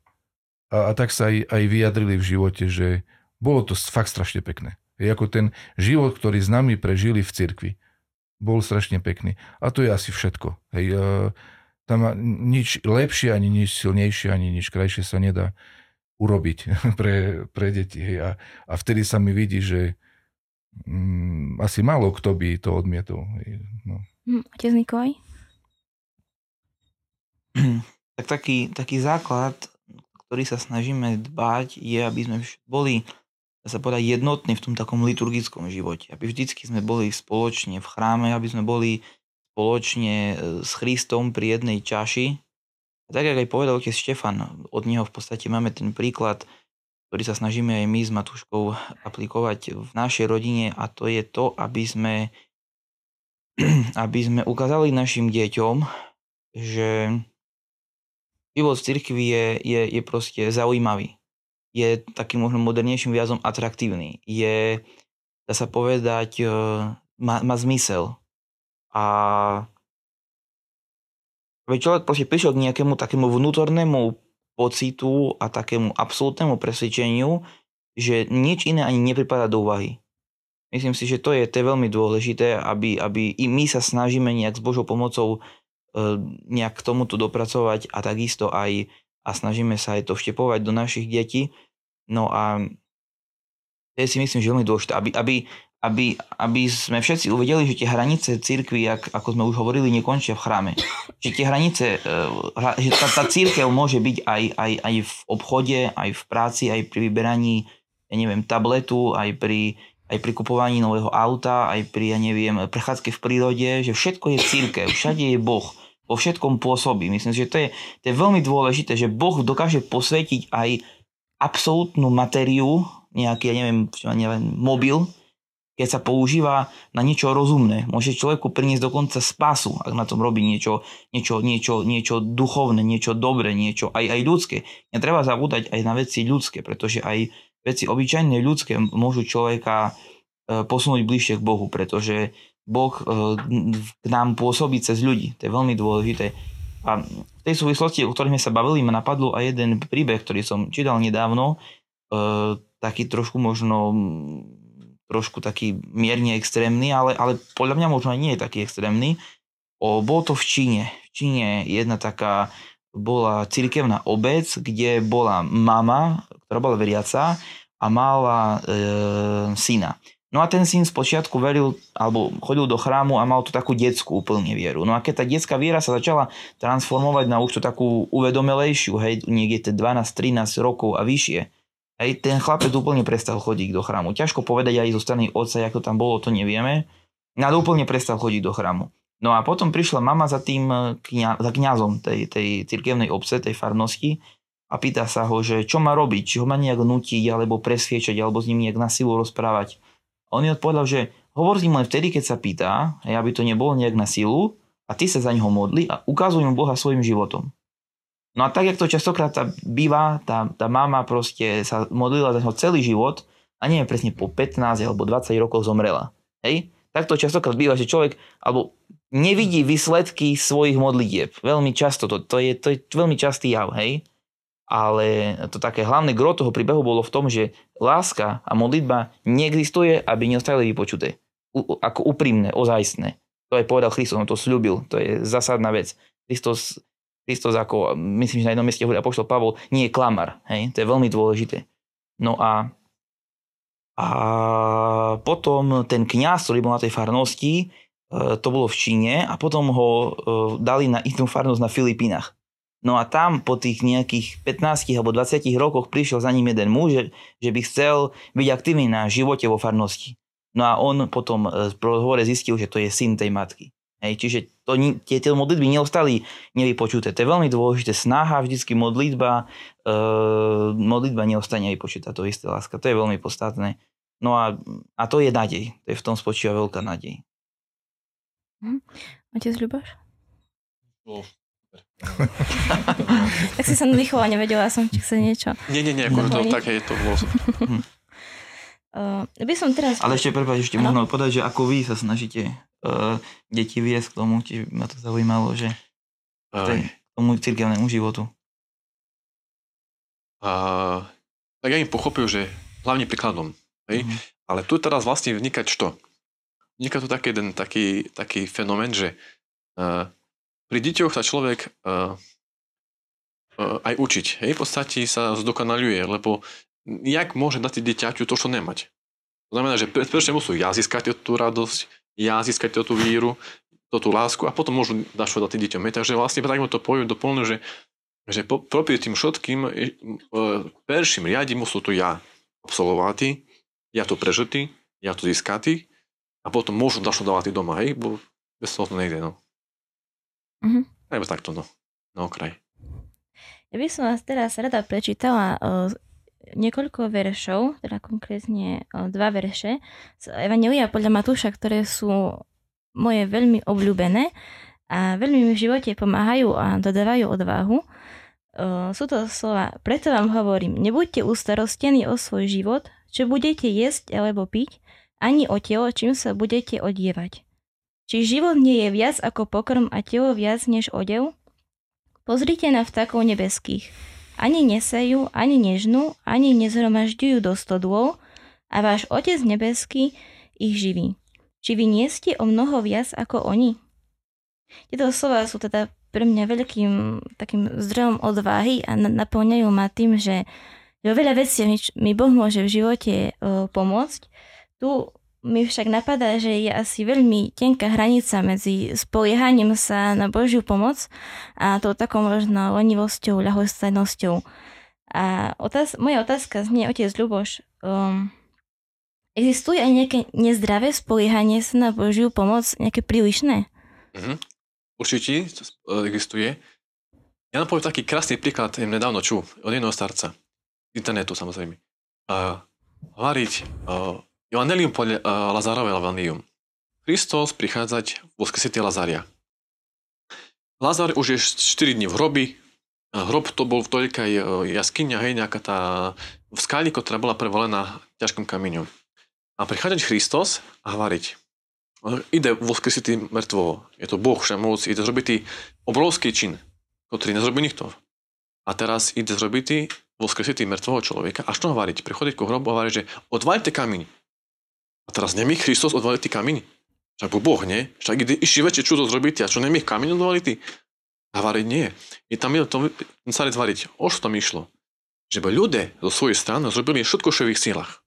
A, a tak sa aj, aj vyjadrili v živote, že bolo to fakt strašne pekné. Je ako ten život, ktorý s nami prežili v cirkvi. Bol strašne pekný. A to je asi všetko. Hej, e, tam nič lepšie, ani nič silnejšie, ani nič krajšie sa nedá urobiť pre, pre deti. Hej. A, a vtedy sa mi vidí, že mm, asi málo kto by to odmietol. Hej. No. Hm, Otec Nikolaj? tak taký, taký základ, ktorý sa snažíme dbať, je, aby sme boli sa povedať, jednotní v tom takom liturgickom živote. Aby vždycky sme boli spoločne v chráme, aby sme boli spoločne e, s Christom pri jednej čaši. A tak, ako aj povedal otec Štefan, od neho v podstate máme ten príklad, ktorý sa snažíme aj my s Matuškou aplikovať v našej rodine a to je to, aby sme, aby sme ukázali našim deťom, že život v cirkvi je, je, je proste zaujímavý. Je takým možno modernejším viazom atraktívny. Je, dá sa povedať, e, má, má zmysel. A človek proste prišiel k nejakému takému vnútornému pocitu a takému absolútnemu presvedčeniu, že nič iné ani nepripada do úvahy. Myslím si, že to je, to je veľmi dôležité, aby, aby i my sa snažíme nejak s Božou pomocou nejak k tomuto dopracovať a takisto aj a snažíme sa aj to vštepovať do našich detí. No a to si myslím, že veľmi dôležité, aby, aby, aby, aby sme všetci uvedeli, že tie hranice cirkvi, ak, ako sme už hovorili, nekončia v chráme. Že tie hranice, e, že tá, tá církev môže byť aj, aj, aj v obchode, aj v práci, aj pri vyberaní, ja neviem, tabletu, aj pri, aj pri kupovaní nového auta, aj pri, ja neviem, prechádzke v prírode, že všetko je církev, všade je Boh vo všetkom pôsobí. Myslím, že to je, to je veľmi dôležité, že Boh dokáže posvetiť aj absolútnu matériu, nejaký, ja neviem, čo neviem, mobil, keď sa používa na niečo rozumné. Môže človeku priniesť dokonca spásu, ak na tom robí niečo, niečo, niečo, niečo duchovné, niečo dobré, niečo aj, aj ľudské. Netreba zabúdať aj na veci ľudské, pretože aj veci obyčajné ľudské môžu človeka e, posunúť bližšie k Bohu, pretože Boh e, k nám pôsobí cez ľudí. To je veľmi dôležité. A v tej súvislosti, o ktorej sme sa bavili, ma napadlo aj jeden príbeh, ktorý som čítal nedávno, e, taký trošku možno trošku taký mierne extrémny, ale, ale podľa mňa možno aj nie je taký extrémny. O, bolo to v Číne. V Číne jedna taká bola cirkevná obec, kde bola mama, ktorá bola veriaca a mala e, syna. No a ten syn spočiatku veril, alebo chodil do chrámu a mal tu takú detskú úplne vieru. No a keď tá detská viera sa začala transformovať na už tú takú uvedomelejšiu, hej, niekde 12-13 rokov a vyššie, hej, ten chlapec úplne prestal chodiť do chrámu. Ťažko povedať aj zo strany otca, ako to tam bolo, to nevieme. Ale úplne prestal chodiť do chrámu. No a potom prišla mama za tým kňa, za kňazom tej, tej cirkevnej obce, tej farnosti a pýta sa ho, že čo má robiť, či ho má nejak nutiť, alebo presviečať, alebo s ním nejak na silu rozprávať. On mi odpovedal, že hovor s ním len vtedy, keď sa pýta, aby to nebolo nejak na silu a ty sa za neho modli a ukazuj mu Boha svojim životom. No a tak, jak to častokrát tá býva, tá, tá mama proste sa modlila za neho celý život a nie presne po 15 alebo 20 rokov zomrela. Hej? Tak to častokrát býva, že človek alebo nevidí výsledky svojich modlitieb. Veľmi často, to, to, je, to je veľmi častý jav, hej? Ale to také hlavné gro toho príbehu bolo v tom, že láska a modlitba neexistuje, aby neostali vypočuté. U, ako úprimné, ozajstné. To aj povedal Kristus, on to slúbil, to je zásadná vec. Kristus, Kristus ako, myslím, že na jednom mieste hovorí Apoštol Pavol, nie je klamar, hej? to je veľmi dôležité. No a, a potom ten kňaz, ktorý bol na tej farnosti, e, to bolo v Číne a potom ho e, dali na inú farnosť na Filipínach. No a tam po tých nejakých 15 alebo 20 rokoch prišiel za ním jeden muž, že by chcel byť aktívny na živote vo farnosti. No a on potom v rozhovore zistil, že to je syn tej matky. Hej, čiže to, tie, tie modlitby neostali nevypočuté. To je veľmi dôležité. Snaha, vždycky modlitba, e, modlitba neostane nevypočutá. To isté láska. To je veľmi podstatné. No a, a to je nádej. To je v tom spočíva veľká nádej. Hm. Otec Ľuboš? tak si sa nadýchovala, nevedela som, či chce niečo. Nie, nie, nie, ako to, tak je to bolo. Uh, by som teraz... Ale ešte, prepáč, ešte možno povedať, že ako vy sa snažíte uh, deti viesť k tomu, čiže ma to zaujímalo, že k tomu cirkevnému životu. A, tak ja im pochopil, že hlavne príkladom. Hej? Mhm. Ale tu teraz vlastne vnikať čo? Vniká tu taký jeden taký, taký fenomén, že uh, pri deťoch sa človek uh, uh, aj učiť. Hej? V podstate sa zdokonaluje, lebo jak môže dať dieťaťu to, čo nemať? To znamená, že prečo musú ja získať tú radosť, ja získať tú víru, tú lásku a potom môžu dať čo dať deťom. Hej? Takže vlastne tak to poviem doplnú, že že po, popri tým všetkým e, prvším riadi musú to ja absolvovať, ja to prežitý, ja to získatý a potom môžu dašo dávať doma, hej, bo bez toho to nejde, no. Mhm. Najmä takto, no, na okraj. Ja by som vás teraz rada prečítala uh, niekoľko veršov, teda konkrétne uh, dva verše z Evangelia podľa Matúša, ktoré sú moje veľmi obľúbené a veľmi mi v živote pomáhajú a dodávajú odvahu. Uh, sú to slova, preto vám hovorím, nebuďte ustarostení o svoj život, čo budete jesť alebo piť, ani o telo, čím sa budete odievať. Či život nie je viac ako pokrm a telo viac než odev? Pozrite na vtákov nebeských. Ani nesejú, ani nežnú, ani nezhromažďujú do stodôl a váš Otec nebeský ich živí. Či vy nie ste o mnoho viac ako oni? Tieto slova sú teda pre mňa veľkým takým zdrojom odvahy a naplňajú ma tým, že vo veľa vecí mi, Boh môže v živote uh, pomôcť. Tu mi však napadá, že je asi veľmi tenká hranica medzi spoliehaním sa na Božiu pomoc a tou takou možno lenivosťou, ľahostajnosťou. A otáz- moja otázka znie, otec Ľuboš, um, existuje aj nejaké nezdravé spoliehanie sa na Božiu pomoc, nejaké prílišné? Mhm. Určite existuje. Ja vám poviem taký krásny príklad, ja nedávno čul od jedného starca, internetu samozrejme. Uh, hovoriť uh, Evangelium podľa uh, Lazarova Evangelium. Kristus prichádzať vo skresete Lazaria. Lazar už je 4 dní v hrobi. Hrob to bol v toľkej jaskyňa, hej, nejaká tá v skáli, ktorá bola prevolená ťažkým kameňom. A prichádzať Kristus a hovoriť. Ide vo skresete mŕtvoho. Je to Boh všemoc, ide zrobiť obrovský čin, ktorý nezrobí nikto. A teraz ide zrobiť vo skresete mŕtvoho človeka. A čo hovoriť? Prichodiť ku hrobu a hovoriť, že odvalte kameň. A teraz nemí Kristus odvaliť kameň? Však bol Boh, nie? Však ide ešte väčšie čudo zrobiť, a čo nemí kameň odvaliť? A hovoriť nie. Je tam je to, sa zvariť. O čo tam išlo? Že by ľudia zo svojej strany zrobili všetko, čo je v ich sílach.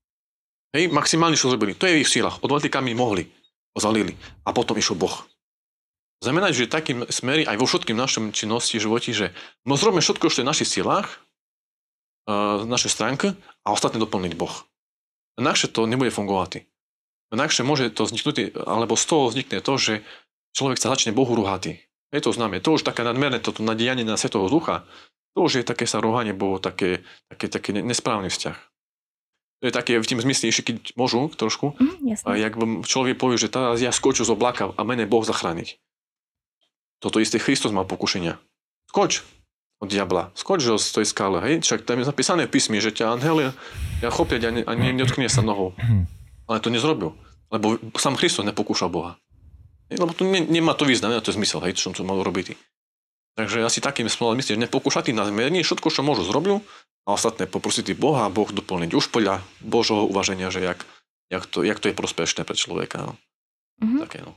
Hej, maximálne, čo zrobili. To je v ich sílach. Odvaliť kameň mohli. Ozalili. A potom išiel Boh. Znamená, že takým smery aj vo všetkým našom činnosti, životi, že no zrobíme všetko, čo je v našich silách, uh, naše stránky a ostatné doplniť Boh. Inakšie to nebude fungovať. Inakšie môže to vzniknúť, alebo z toho vznikne to, že človek sa začne Bohu rúhať. Je to známe. To už také nadmerné toto nadianie na Svetého Ducha, to už je také sa rúhanie Bohu, také, také, také nesprávny vzťah. To je také v tým zmysle, ešte keď môžu trošku, Mm, a jak človek povie, že teraz ja skoču z oblaka a mene Boh zachrániť. Toto isté Kristus mal pokušenia. Skoč od diabla. Skoč z tej skále, hej? Však tam je napísané v písmi, že ťa anhel ja chopia a, ne, a nedotkne sa nohou. Ale to nezrobil. Lebo sám Kristus nepokúšal Boha. Lebo to ne, nemá to význam, nemá to zmysel, hej, čo to mal robiť. Takže asi takým spôsobom myslím, že nepokúšať na zmierenie, všetko, čo môžu zrobil, a ostatné poprosiť Boha a Boh doplniť už podľa Božho uvaženia, že jak, jak, to, jak to je prospešné pre človeka. No. Mhm. Také, no.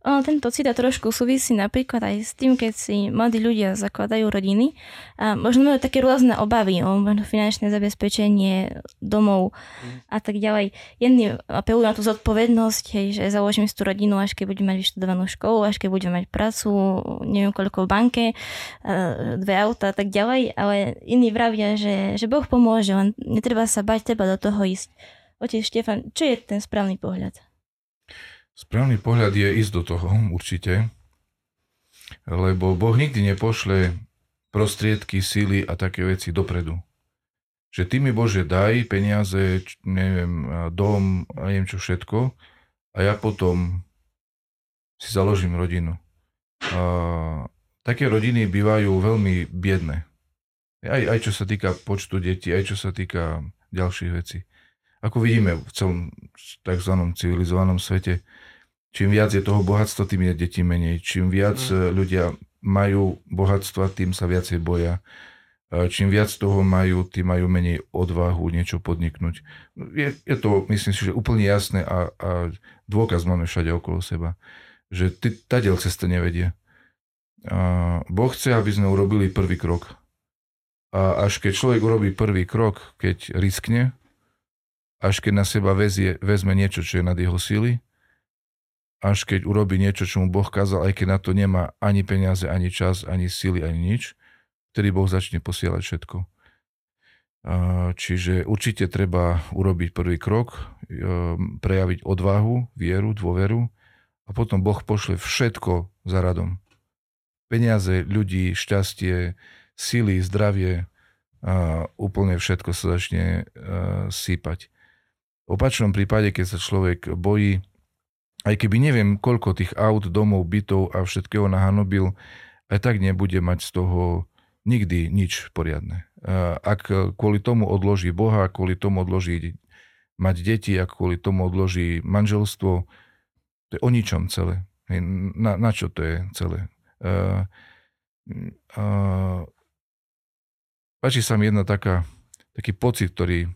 Ono, tento citát trošku súvisí napríklad aj s tým, keď si mladí ľudia zakladajú rodiny a možno majú také rôzne obavy o finančné zabezpečenie domov Mm. a tak ďalej. Jedni apelujú na tú zodpovednosť, hej, že založím si tú rodinu, až keď budem mať vyštudovanú školu, až keď budem mať prácu, neviem koľko v banke, e, dve auta a tak ďalej, ale iní vravia, že, že Boh pomôže, len netreba sa bať, treba do toho ísť. Otec Štefan, čo je ten správny pohľad? Správny pohľad je ísť do toho, určite. Lebo Boh nikdy nepošle prostriedky, síly a také veci dopredu. Že ty mi Bože daj peniaze, neviem, dom neviem čo všetko a ja potom si založím rodinu. A také rodiny bývajú veľmi biedné. Aj, aj čo sa týka počtu detí, aj čo sa týka ďalších vecí. Ako vidíme v celom tzv. civilizovanom svete, Čím viac je toho bohatstva, tým je detí menej. Čím viac mm. ľudia majú bohatstva, tým sa viacej boja. Čím viac toho majú, tým majú menej odvahu niečo podniknúť. Je, je to, myslím si, že úplne jasné a, a dôkaz máme všade okolo seba, že ty, tadiaľ cesta nevedie. A boh chce, aby sme urobili prvý krok. A až keď človek urobí prvý krok, keď riskne, až keď na seba vezie, vezme niečo, čo je nad jeho síly, až keď urobí niečo, čo mu Boh kázal, aj keď na to nemá ani peniaze, ani čas, ani síly, ani nič, vtedy Boh začne posielať všetko. Čiže určite treba urobiť prvý krok, prejaviť odvahu, vieru, dôveru a potom Boh pošle všetko za radom. Peniaze, ľudí, šťastie, sily, zdravie, a úplne všetko sa začne sípať. V opačnom prípade, keď sa človek bojí, aj keby neviem, koľko tých aut, domov, bytov a všetkého nahanobil, aj tak nebude mať z toho nikdy nič poriadne. Ak kvôli tomu odloží Boha, kvôli tomu odloží mať deti, ak kvôli tomu odloží manželstvo, to je o ničom celé. Na, na čo to je celé? Uh, uh, páči sa mi jedna taká, taký pocit, ktorý,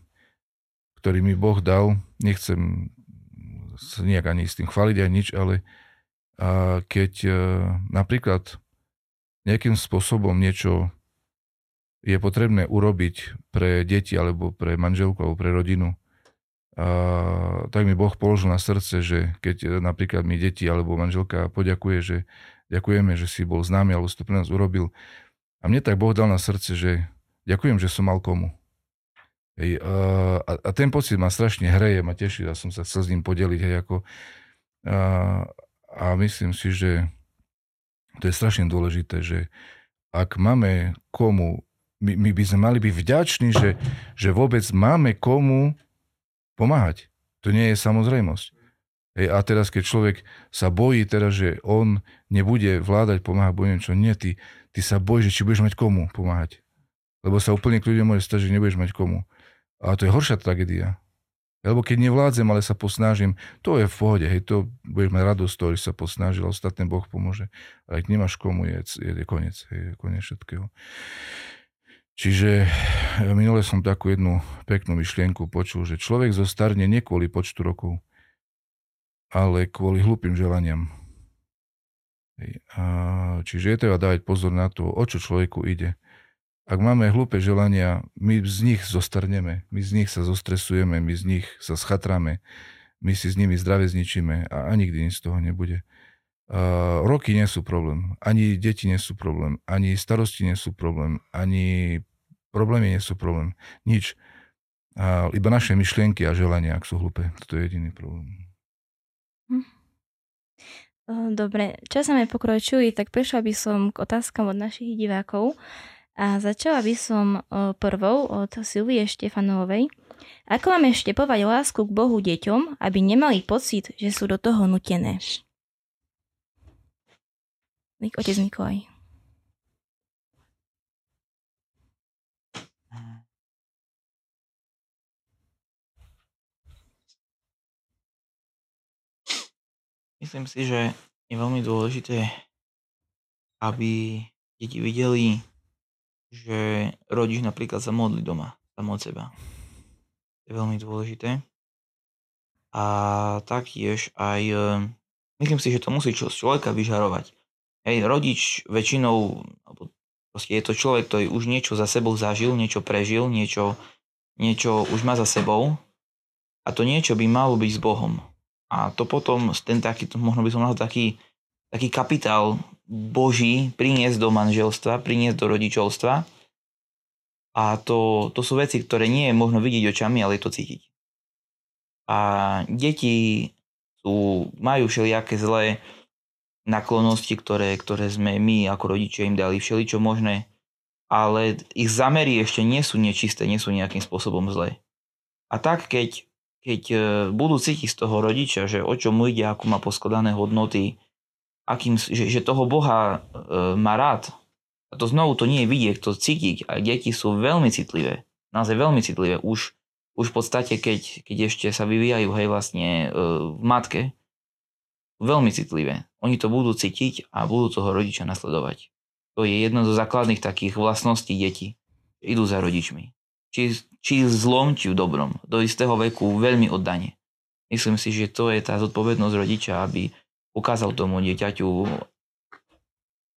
ktorý mi Boh dal. Nechcem sa nejak ani s tým chváliť aj nič, ale a keď uh, napríklad nejakým spôsobom niečo je potrebné urobiť pre deti alebo pre manželku alebo pre rodinu, a, tak mi Boh položil na srdce, že keď napríklad mi deti alebo manželka poďakuje, že ďakujeme, že si bol nami alebo si to pre nás urobil. A mne tak Boh dal na srdce, že ďakujem, že som mal komu. Hej, a, a ten pocit ma strašne hreje, ma teší, a som sa chcel s ním podeliť. Hej, ako, a, a myslím si, že to je strašne dôležité, že ak máme komu, my, my by sme mali byť vďační, že, že vôbec máme komu pomáhať. To nie je samozrejmosť. Hej, a teraz, keď človek sa bojí teraz, že on nebude vládať, pomáhať, bo neviem čo, nie, ty, ty sa bojíš, že či budeš mať komu pomáhať. Lebo sa úplne kľudne môže stať, že nebudeš mať komu. A to je horšia tragédia. Lebo keď nevládzem, ale sa posnážim, to je v pohode, hej, to budeš mať radosť to, že sa posnážil, ostatné Boh pomôže. Ale ak nemáš komu, je, je, je koniec, hej, je koniec všetkého. Čiže e, minule som takú jednu peknú myšlienku počul, že človek zostarne nie kvôli počtu rokov, ale kvôli hlupým želaniam. Hej. A, čiže je treba dávať pozor na to, o čo človeku ide. Ak máme hlúpe želania, my z nich zostarneme, my z nich sa zostresujeme, my z nich sa schatráme, my si s nimi zdrave zničíme a, a nikdy nic z toho nebude. Uh, roky nie sú problém, ani deti nie sú problém, ani starosti nie sú problém, ani problémy nie sú problém. Nič. Uh, iba naše myšlienky a želania, ak sú hlúpe, to je jediný problém. Hm. Dobre, čas sa mi pokročuje, tak prešla by som k otázkam od našich divákov. A začala by som prvou od Silvie Štefanovej. Ako máme štepovať lásku k Bohu deťom, aby nemali pocit, že sú do toho nutené? Otec Nikolaj. Myslím si, že je veľmi dôležité, aby deti videli že rodič napríklad sa modlí doma, sám od seba. To je veľmi dôležité. A taktiež aj, e, myslím si, že to musí človeka vyžarovať. Hej, rodič väčšinou, alebo proste je to človek, ktorý už niečo za sebou zažil, niečo prežil, niečo, niečo už má za sebou a to niečo by malo byť s Bohom. A to potom, ten taký, možno by som nazval taký, taký kapitál Boží priniesť do manželstva, priniesť do rodičovstva. A to, to sú veci, ktoré nie je možno vidieť očami, ale je to cítiť. A deti sú, majú všelijaké zlé naklonosti, ktoré, ktoré sme my ako rodičia im dali všeličo možné, ale ich zamery ešte nie sú nečisté, nie sú nejakým spôsobom zlé. A tak, keď, keď e, budú cítiť z toho rodiča, že o čo mu ide, ako má poskladané hodnoty, akým, že, že toho Boha e, má rád. A to znovu to nie je vidieť, to cítiť. A deti sú veľmi citlivé. Naozaj veľmi citlivé. Už, už v podstate, keď, keď ešte sa vyvíjajú hej, vlastne e, v matke, veľmi citlivé. Oni to budú cítiť a budú toho rodiča nasledovať. To je jedno zo základných takých vlastností detí. Idú za rodičmi. Či, či zlom, či v dobrom. Do istého veku veľmi oddane. Myslím si, že to je tá zodpovednosť rodiča, aby ukázal tomu dieťaťu,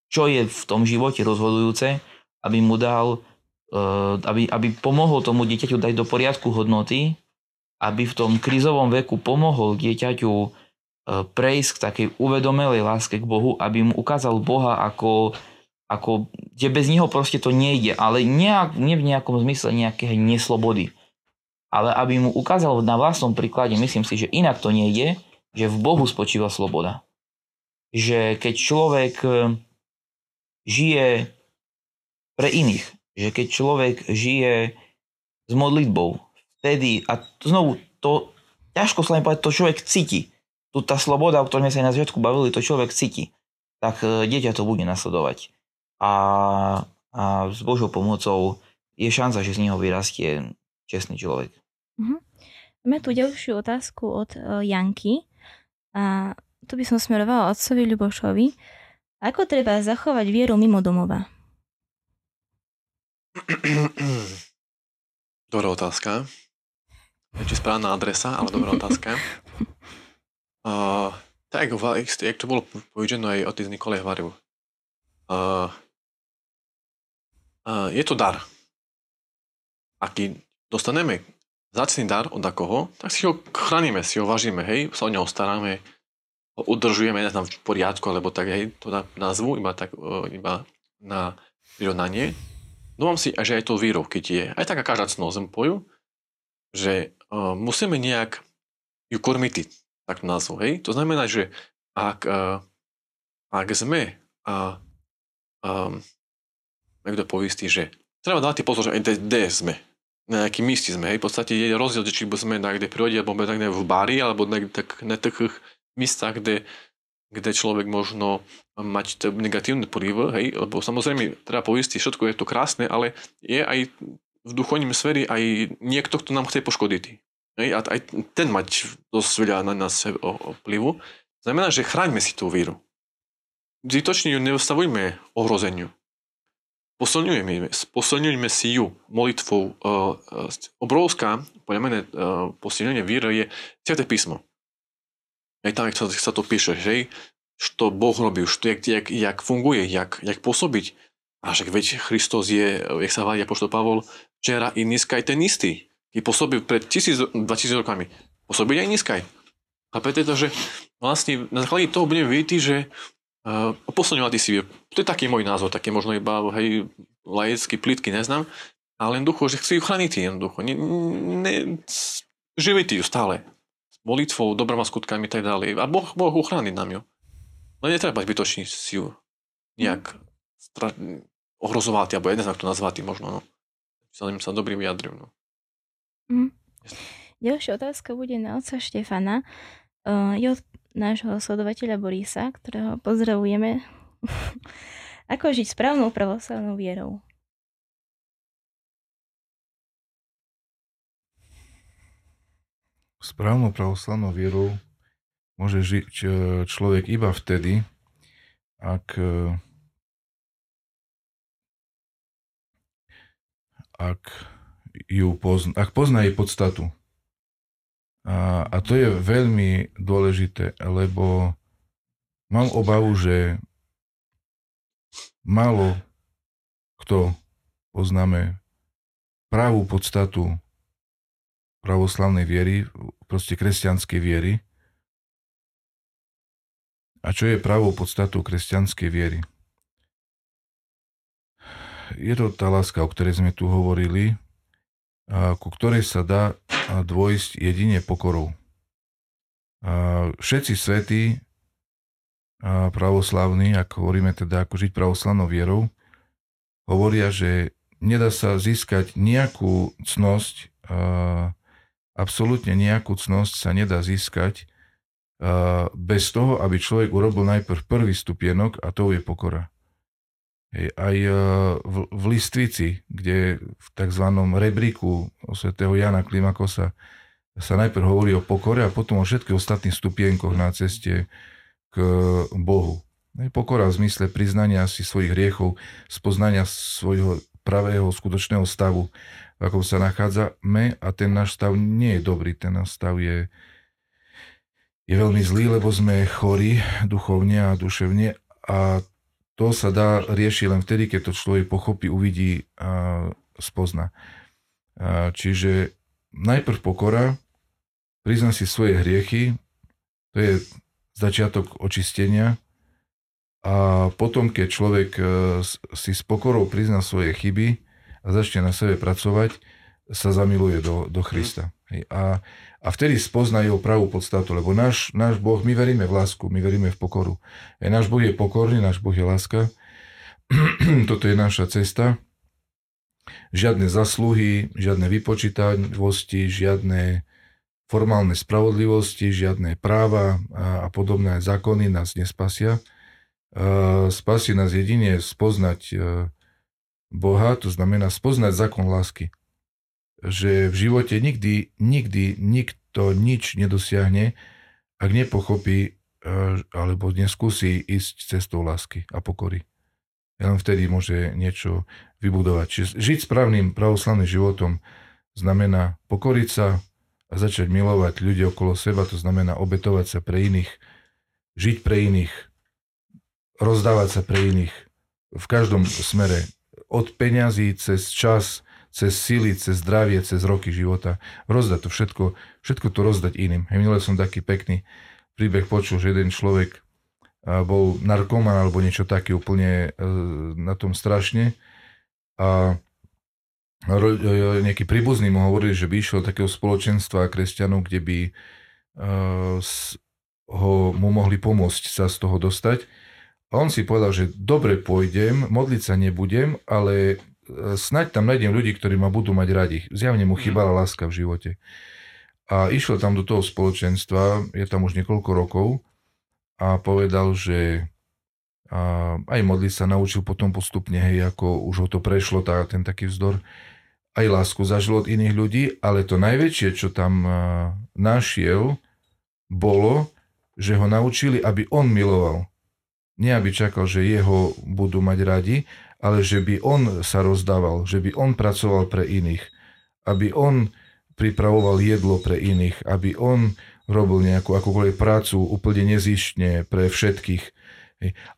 čo je v tom živote rozhodujúce, aby mu dal, eh, aby, aby pomohol tomu dieťaťu dať do poriadku hodnoty, aby v tom krízovom veku pomohol dieťaťu eh, prejsť k takej uvedomelej láske k Bohu, aby mu ukázal Boha ako ako, že bez neho proste to nejde, ale nejak, nie v nejakom zmysle nejakého neslobody. Ale aby mu ukázal na vlastnom príklade, myslím si, že inak to nejde, že v Bohu spočíva sloboda. Že keď človek e, žije pre iných, že keď človek žije s modlitbou, vtedy, a znovu, to ťažko sa povedať, to človek cíti. Tu tá sloboda, o ktorej sme sa aj na začiatku bavili, to človek cíti. Tak e, dieťa to bude nasledovať a, a s Božou pomocou je šanca, že z neho vyrastie čestný človek. Uh-huh. Máme tu ďalšiu otázku od uh, Janky. A tu by som smerovala otcovi Ľubošovi. Ako treba zachovať vieru mimo domova? Dobrá otázka. Či správna adresa, ale dobrá otázka. Uh, tak, jak to bolo povedané aj otec Nikolaj Hvaru. Uh, je to dar. Aký dostaneme zacný dar od akoho, tak si ho chránime, si ho vážime, hej, sa o neho staráme, udržujeme tam v poriadku, alebo tak, hej, to názvu, iba tak, iba na prirovnanie. Dúfam si, že aj to vírou, keď je aj taká každá cnosť poju, že uh, musíme nejak ju kormiť, tak názvu, hej. To znamená, že ak, uh, ak sme uh, um, niekto povistí, že treba dávať pozor, že kde sme, na aký míste sme. Hej. V podstate je rozdiel, či sme na kde prírode, alebo tak v bári, alebo na, tak, na takých místach, kde, kde človek možno mať negatívny vplyv, hej, lebo samozrejme treba poistiť, všetko je to krásne, ale je aj v duchovním sferi aj niekto, kto nám chce poškodiť. Hej, a aj ten mať dosť veľa na nás vplyvu. Znamená, že chráňme si tú víru. Zbytočne ju neostavujme ohrozeniu posilňujeme, posilňujeme si ju molitvou. Uh, obrovská, podľa mňa, uh, posilnenie víry je Sveté písmo. Aj tam, sa, sa to píše, že što Boh robí, što, jak, jak, jak funguje, jak, jak pôsobiť. A však veď Kristus je, jak sa hovorí apoštol Pavol, včera i dneska je ten istý. I pôsobil pred 1000, 2000 rokami. Pôsobil aj dneska. Chápete to, že vlastne na základe toho budeme vidieť, že Uh, posilňovať si To je taký môj názor, taký možno iba hej, laický, plitky, neznám. Ale jednoducho, že chcú ju chrániť jednoducho. Ne, ne, živite ju stále. Molitvou, dobrými skutkami a tak ďalej. A Boh, boh uchráni nám ju. No netreba zbytočne si ju nejak stra- ohrozovať, alebo neznám, to nazvať možno. No. Sa, sa dobrý vyjadril. No. Mm. Ďalšia otázka bude na otca Štefana. Uh, je od nášho sledovateľa Borisa, ktorého pozdravujeme. Ako žiť správnou pravoslavnou vierou? Správnou pravoslavnou vierou môže žiť e, človek iba vtedy, ak, e, ak, ju pozna, ak pozná jej podstatu. A, a to je veľmi dôležité, lebo mám obavu, že málo kto poznáme pravú podstatu pravoslavnej viery, proste kresťanskej viery. A čo je pravou podstatou kresťanskej viery? Je to tá láska, o ktorej sme tu hovorili, ku ktorej sa dá dôjsť jedine pokorou. Všetci svätí pravoslavní, ako hovoríme teda ako žiť pravoslavnou vierou, hovoria, že nedá sa získať nejakú cnosť, absolútne nejakú cnosť sa nedá získať bez toho, aby človek urobil najprv prvý stupienok a to je pokora. Aj e, v, v Listvici, kde v tzv. rebríku svätého Jana Klimakosa sa najprv hovorí o pokore a potom o všetkých ostatných stupienkoch na ceste k Bohu. Pokora v zmysle priznania si svojich hriechov, spoznania svojho pravého, skutočného stavu, v akom sa nachádzame a ten náš stav nie je dobrý, ten náš stav je, je veľmi zlý, lebo sme chorí duchovne a duševne a to sa dá riešiť len vtedy, keď to človek pochopí, uvidí a spozna. A čiže najprv pokora, prizna si svoje hriechy, to je začiatok očistenia, a potom, keď človek e, si s pokorou prizná svoje chyby a začne na sebe pracovať, sa zamiluje do, do Krista. A, a vtedy spozná jeho pravú podstatu, lebo náš, náš Boh, my veríme v lásku, my veríme v pokoru. Náš Boh je pokorný, náš Boh je láska. Toto je naša cesta. Žiadne zasluhy, žiadne vypočítavosti, žiadne formálne spravodlivosti, žiadne práva a, a podobné zákony nás nespasia spasí nás jedine spoznať Boha, to znamená spoznať zákon lásky. Že v živote nikdy, nikdy nikto nič nedosiahne, ak nepochopí alebo neskúsi ísť cestou lásky a pokory. Len vtedy môže niečo vybudovať. Čiže žiť správnym pravoslavným životom znamená pokoriť sa a začať milovať ľudí okolo seba, to znamená obetovať sa pre iných, žiť pre iných, rozdávať sa pre iných v každom smere. Od peňazí, cez čas, cez sily, cez zdravie, cez roky života. Rozdať to všetko, všetko to rozdať iným. Hej, minule som taký pekný príbeh počul, že jeden človek bol narkoman alebo niečo také úplne e, na tom strašne a e, nejaký príbuzný mu hovorili, že by išiel takého spoločenstva kresťanov, kde by e, ho, mu mohli pomôcť sa z toho dostať a on si povedal, že dobre pôjdem, modliť sa nebudem, ale e, snaď tam nájdem ľudí, ktorí ma budú mať radi. Zjavne mu mhm. chýbala láska v živote. A išiel tam do toho spoločenstva, je tam už niekoľko rokov a povedal, že a aj modliť sa naučil potom postupne, hej, ako už ho to prešlo, tá, ten taký vzdor, aj lásku zažil od iných ľudí, ale to najväčšie, čo tam našiel, bolo, že ho naučili, aby on miloval. Nie aby čakal, že jeho budú mať radi, ale že by on sa rozdával, že by on pracoval pre iných, aby on pripravoval jedlo pre iných, aby on robil nejakú akúkoľvek prácu úplne nezištne pre všetkých.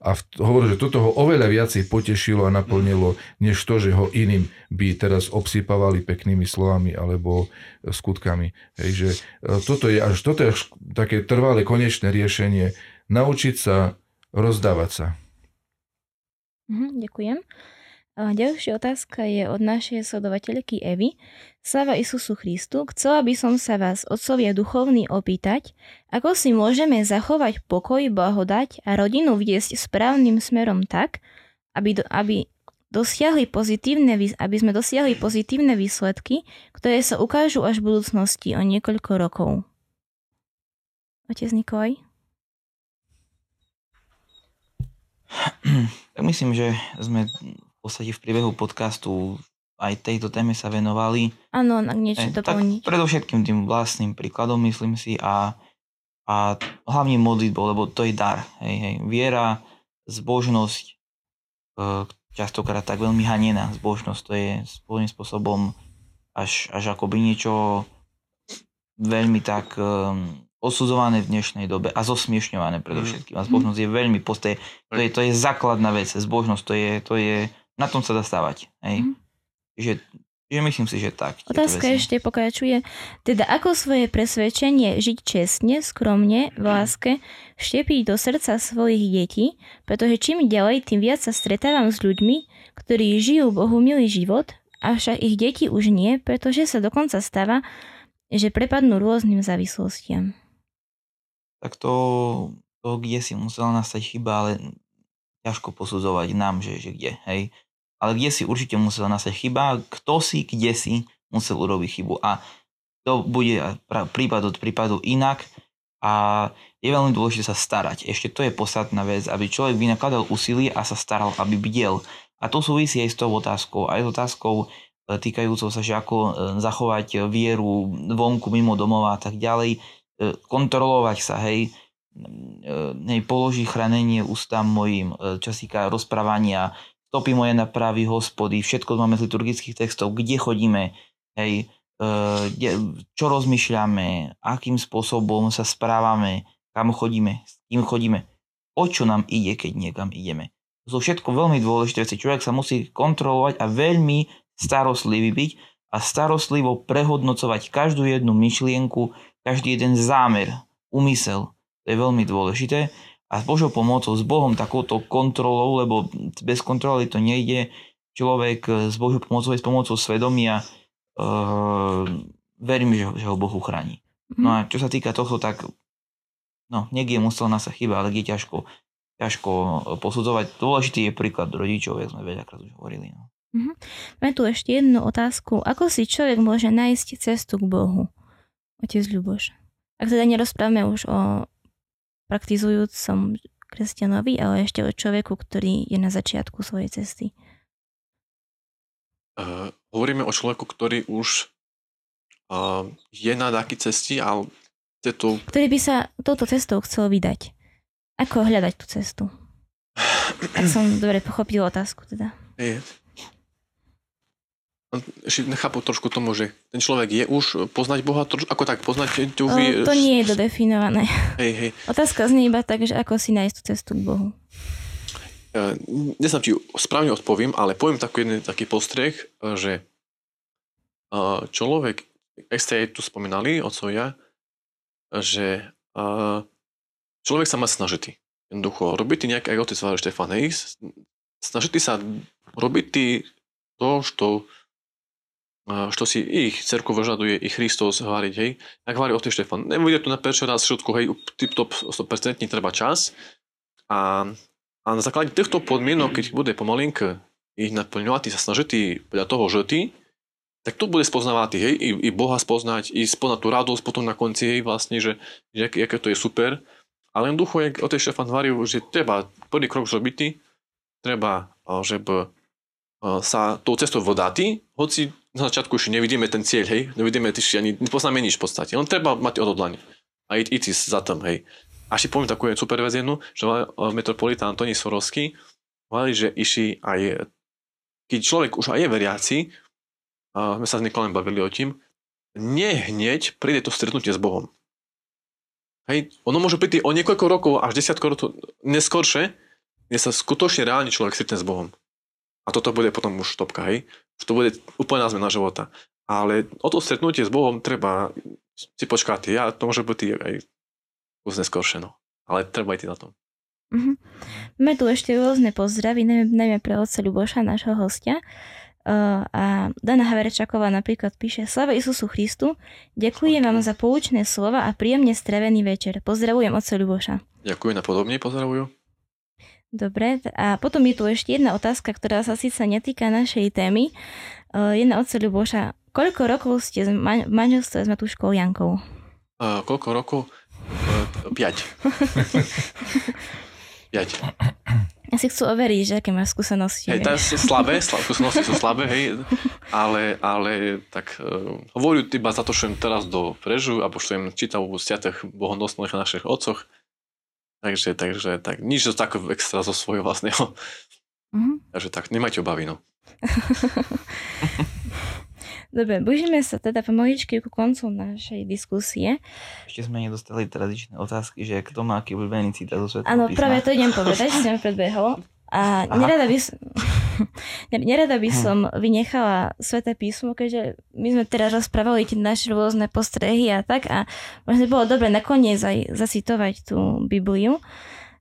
A hovorí, že toto ho oveľa viacej potešilo a naplnilo, než to, že ho iným by teraz obsypávali peknými slovami alebo skutkami. Hej, že e, toto je až toto je až také trvalé konečné riešenie. Naučiť sa rozdávať sa. Mhm, ďakujem. Ďalšia otázka je od našej sledovateľky Evy. Sláva Isusu Christu, chcela by som sa vás, otcovia duchovní, opýtať, ako si môžeme zachovať pokoj, blahodať a rodinu viesť správnym smerom tak, aby, do, aby, dosiahli pozitívne, aby sme dosiahli pozitívne výsledky, ktoré sa ukážu až v budúcnosti o niekoľko rokov. Otec Nikolaj? Tak myslím, že sme v podstate v priebehu podcastu aj tejto téme sa venovali. Áno, ak niečo e, doplniť. predovšetkým tým vlastným príkladom, myslím si, a, a hlavne modlitbou, lebo to je dar. Hej, hej. Viera, zbožnosť, e, častokrát tak veľmi hanená zbožnosť, to je svojím spôsobom až, až akoby niečo veľmi tak um, osudzované v dnešnej dobe a zosmiešňované predovšetkým. A mhm. zbožnosť je veľmi posté. To je, to je základná vec. Zbožnosť, to je, to je, na tom sa dá stavať. Hej. Mm. Že, že myslím si, že tak. Otázka ešte pokračuje. Teda ako svoje presvedčenie žiť čestne, skromne, v láske, vštepiť do srdca svojich detí, pretože čím ďalej, tým viac sa stretávam s ľuďmi, ktorí žijú Bohu milý život, avšak ich deti už nie, pretože sa dokonca stáva, že prepadnú rôznym závislostiam tak to, to kde si musela nastať chyba, ale ťažko posudzovať nám, že, že kde, hej. Ale kde si určite musela nastať chyba, kto si, kde si musel urobiť chybu. A to bude prípad od prípadu inak a je veľmi dôležité sa starať. Ešte to je podstatná vec, aby človek vynakladal úsilie a sa staral, aby bdiel. A to súvisí aj s tou otázkou, aj s otázkou e, týkajúcou sa, že ako e, zachovať vieru vonku, mimo domova a tak ďalej E, kontrolovať sa, hej. nej položí chranenie ústam mojim, e, čo týka rozprávania, stopy moje na pravý hospody, všetko máme z liturgických textov, kde chodíme, hej, e, čo rozmýšľame, akým spôsobom sa správame, kam chodíme, s kým chodíme, o čo nám ide, keď niekam ideme. To sú všetko veľmi dôležité veci. Človek sa musí kontrolovať a veľmi starostlivý byť a starostlivo prehodnocovať každú jednu myšlienku, každý jeden zámer, úmysel. To je veľmi dôležité a s Božou pomocou, s Bohom takouto kontrolou, lebo bez kontroly to nejde, človek s Božou pomocou, s pomocou svedomia, uh, verím, že, že ho Boh uchráni. No a čo sa týka tohto, tak no, niekde musel na sa chyba, ale je ťažko, ťažko posudzovať. Dôležitý je príklad rodičov, jak sme veľakrát už hovorili. No. Mm-hmm. Máme tu ešte jednu otázku. Ako si človek môže nájsť cestu k Bohu? Otec Ľuboš. Ak teda nerozprávame už o praktizujúcom kresťanovi, ale ešte o človeku, ktorý je na začiatku svojej cesty. Uh, hovoríme o človeku, ktorý už uh, je na taký cesti, ale cestu... Ktorý by sa touto cestou chcel vydať. Ako hľadať tú cestu? Ak som dobre pochopil otázku teda. Je ešte nechápu trošku tomu, že ten človek je už poznať Boha, troš, ako tak poznať tu vy... To nie je dodefinované. Hej, hej. Otázka znie iba tak, že ako si nájsť tú cestu k Bohu. Uh, Nesam ti správne odpoviem, ale poviem taký, jeden taký postreh, že uh, človek, ak ste aj tu spomínali, otcovia, že uh, človek sa má snažiť. Jednoducho, robiť nejaké, aj otec Štefan, hej, snažiť sa robiť to, čo što si ich cerku vyžaduje i Hristos hovoriť, hej. Jak hovorí o Štefan, nebude tu na prvý raz všetko, hej, tip-top 100% treba čas. A, a na základe týchto podmienok, keď bude pomalinko ich naplňovať, sa snažiť podľa toho žity, tak to bude spoznávať, hej, i, i Boha spoznať, i spoznať tú radosť potom na konci, hej, vlastne, že, že aké, to je super. Ale jednoducho, jak o tej Štefan hovoril, že treba prvý krok zrobiť, treba, že sa tou cestou vodáti, hoci na začiatku ešte nevidíme ten cieľ, hej, nevidíme ešte ani, nepoznáme nič v podstate, len treba mať odhodlanie a ísť, za tom, hej. A ešte poviem takú super vec jednu, že metropolita Antoní Sorovský hovorili, že iši aj, keď človek už aj je veriaci, a my sa s Nikolem bavili o tým, nie hneď príde to stretnutie s Bohom. Hej, ono môže prísť o niekoľko rokov, až desiatko rokov neskôršie, kde sa skutočne reálne človek stretne s Bohom. A toto bude potom už topka, hej. Že to bude úplná zmena života. Ale o to stretnutie s Bohom treba si počkať. Ja, to môže byť aj už neskôršie, no. Ale treba ísť na tom. Mm-hmm. Máme tu ešte rôzne pozdravy, najmä, najmä pre otca Ľuboša, nášho hostia. Uh, a Dana Haverčaková napríklad píše Slava Isusu Christu, ďakujem vám za poučné slova a príjemne strevený večer. Pozdravujem otca Ľuboša. Ďakujem a podobne pozdravujú. Dobre, a potom je tu ešte jedna otázka, ktorá sa síce netýka našej témy. Uh, jedna od Ľuboša. Koľko rokov ste v manželstve s Matúškou Jankou? Uh, koľko rokov? Uh, piať. piať. Ja si chcú overiť, že aké máš skúsenosti. Hej, to sú slabé, slabé, skúsenosti sú slabé, hej, ale, ale tak uh, hovorím iba za to, že teraz do Prežu, alebo čo im čítal v stiatech bohonosných našich otcoch, Takže, takže tak, nič to tak extra zo svojho vlastného. Mm-hmm. Takže tak, nemajte obavy, no. Dobre, blížime sa teda pomaličky ku koncu našej diskusie. Ešte sme nedostali tradičné otázky, že kto má aký obľúbený citát zo Svetého Áno, práve to idem povedať, som predbehol. A nerada by, som, nerada by som vynechala Sveté písmo, keďže my sme teraz rozprávali tie naše rôzne postrehy a tak a možno bolo dobre nakoniec aj zacitovať tú Bibliu.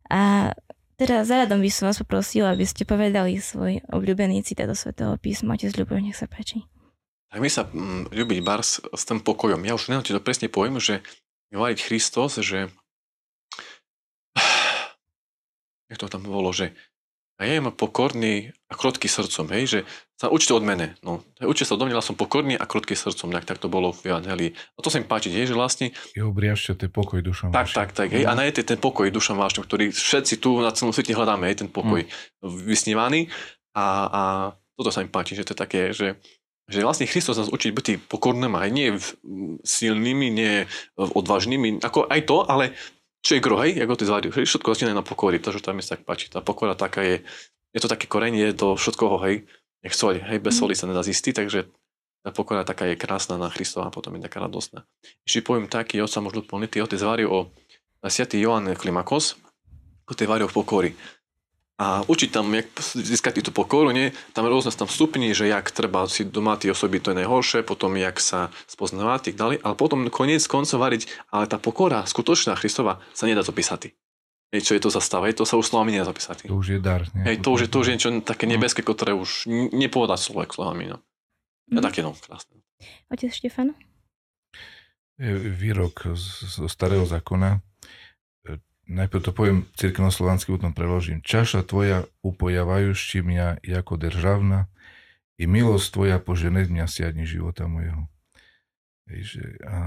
A teraz záradom by som vás poprosila, aby ste povedali svoj obľúbený citát do Svetého písma. Otec Ľubov, nech sa páči. Tak mi sa mm, ľúbiť bars s tým pokojom. Ja už neviem, či to presne poviem, že hovoriť Christos, že jak to tam bolo, že ja jem pokorný a krotký srdcom, hej, že sa učte od mene. No, učte sa od mňa, som pokorný a krotký srdcom, tak, tak to bolo v Evangelii. A to sa im páči, hej, že vlastne... Jeho briažte pokoj dušom Tak, tak, tak, hej, a najete ten pokoj dušom vášom, ktorý všetci tu na celom svete hľadáme, hej, ten pokoj mm. vysnívaný. A, a toto sa im páči, že to je také, že, že vlastne Kristus nás učí byť pokorným aj nie silnými, nie odvážnymi, ako aj to, ale čo je gro, hej, ako ty hej, všetko začína na pokory, to, tam mi sa tak páči, tá pokora taká je, je to také korenie do všetkoho, hej, nech soľ, hej, bez soli sa nedá zistiť, takže tá pokora taká je krásna na Kristova a potom je taká radosná. Ešte poviem taký, otca možno plný, ty varil o Sv. Joan Klimakos, o tej varil v pokory. A učiť tam, jak získať tú pokoru, nie? tam rôzne tam stupni, že jak treba si doma tie osoby, to je najhoršie, potom jak sa spoznávať, tak ďalej, ale potom koniec koncov variť, ale tá pokora, skutočná Kristova, sa nedá zapísať. Hej, čo je to za stav, hej, to sa už slovami nedá zapísať. To už je dar. Nie? Hej, to už je, to už je niečo také nebeské, ktoré už nepovedať človek slovami. No. Mm. také no, krásne. Otec Štefan? Výrok zo starého zákona najprv to poviem cirkevnoslovansky, potom preložím. Čaša tvoja upojavajúšti mňa ako državna i milosť tvoja poženet mňa siadni života mojho. Že, a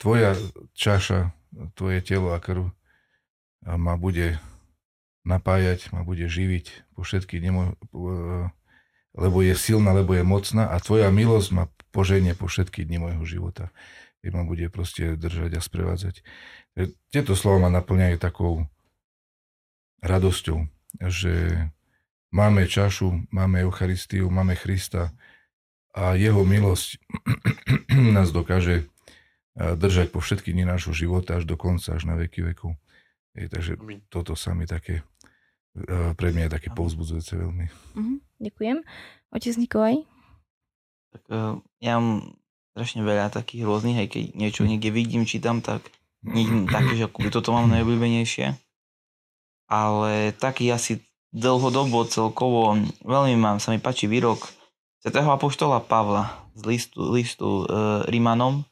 tvoja čaša, tvoje telo a krv a ma bude napájať, ma bude živiť po všetky nemo, lebo je silná, lebo je mocná a tvoja milosť ma poženie po všetky dni môjho života. Keď ma bude proste držať a sprevádzať. Tieto slova ma naplňajú takou radosťou, že máme čašu, máme Eucharistiu, máme Krista a jeho milosť nás dokáže držať po všetky dni nášho života až do konca, až na veky veku. Je, takže toto sa mi také, pre mňa je také povzbudzujúce veľmi. Uh-huh, ďakujem. Otec Nikolaj? Tak uh, ja mám strašne veľa takých rôznych, aj keď niečo niekde vidím, čítam, tak nie také, že akoby toto mám najobľúbenejšie. Ale taký asi dlhodobo celkovo veľmi mám, sa mi páči výrok svätého Apoštola Pavla z listu, listu e, Rímanom,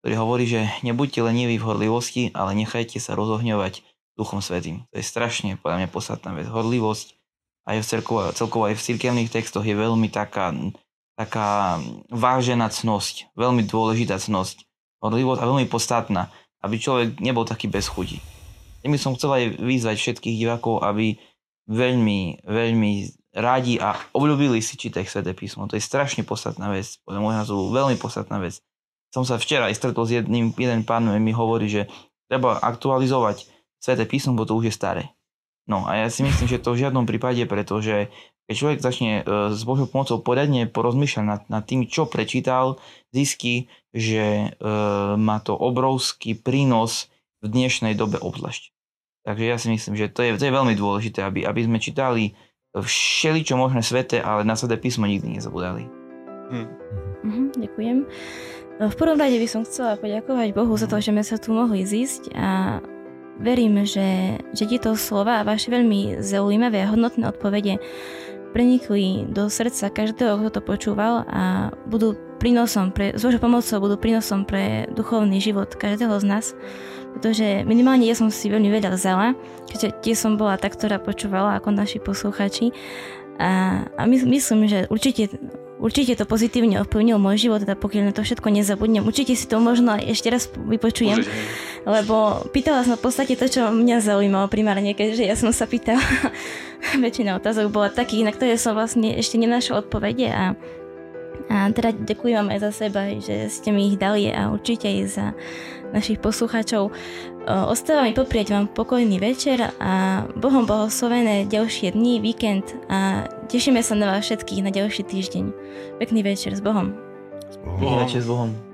ktorý hovorí, že nebuďte leniví v horlivosti, ale nechajte sa rozohňovať Duchom Svetým. To je strašne podľa mňa podstatná vec. Horlivosť aj v celkovo, celkovo aj v cirkevných textoch je veľmi taká, taká vážená cnosť, veľmi dôležitá cnosť. Horlivosť a veľmi podstatná aby človek nebol taký bez chuti. Ja by som chcel aj vyzvať všetkých divákov, aby veľmi, veľmi rádi a obľúbili si čítať Sveté písmo. To je strašne podstatná vec, podľa môjho názoru veľmi podstatná vec. Som sa včera aj stretol s jedným, jeden pán mi hovorí, že treba aktualizovať Sveté písmo, bo to už je staré. No a ja si myslím, že to v žiadnom prípade, pretože keď človek začne e, s Božou pomocou poriadne porozmýšľať nad, nad tým, čo prečítal, zistí, že e, má to obrovský prínos v dnešnej dobe obzvlášť. Takže ja si myslím, že to je, to je veľmi dôležité, aby, aby sme čítali všeli, čo možné svete, ale na sveté písmo nikdy nezabudali. Hm. Mhm, ďakujem. V prvom rade by som chcela poďakovať Bohu za to, že sme sa tu mohli zísť a verím, že, že tieto slova a vaše veľmi zaujímavé a hodnotné odpovede prenikli do srdca každého, kto to počúval a budú prínosom pre, s Božou pomocou budú prínosom pre duchovný život každého z nás. Pretože minimálne ja som si veľmi veľa vzala, keďže tiež som bola tá, ktorá počúvala ako naši posluchači. A, a my, myslím, že určite Určite to pozitívne ovplyvnilo môj život, teda pokiaľ na to všetko nezabudnem. Určite si to možno ešte raz vypočujem, Určite. lebo pýtala som v podstate to, čo mňa zaujímalo primárne, keďže ja som sa pýtala, väčšina otázok bola takých, na ktoré som vlastne ešte nenašla odpovede a a teda ďakujem vám aj za seba, že ste mi ich dali a určite aj za našich poslucháčov. Ostáva mi poprieť vám pokojný večer a Bohom blahoslovené ďalšie dni, víkend a tešíme sa na vás všetkých na ďalší týždeň. Pekný večer s Bohom. S Bohom. Pekný večer s Bohom.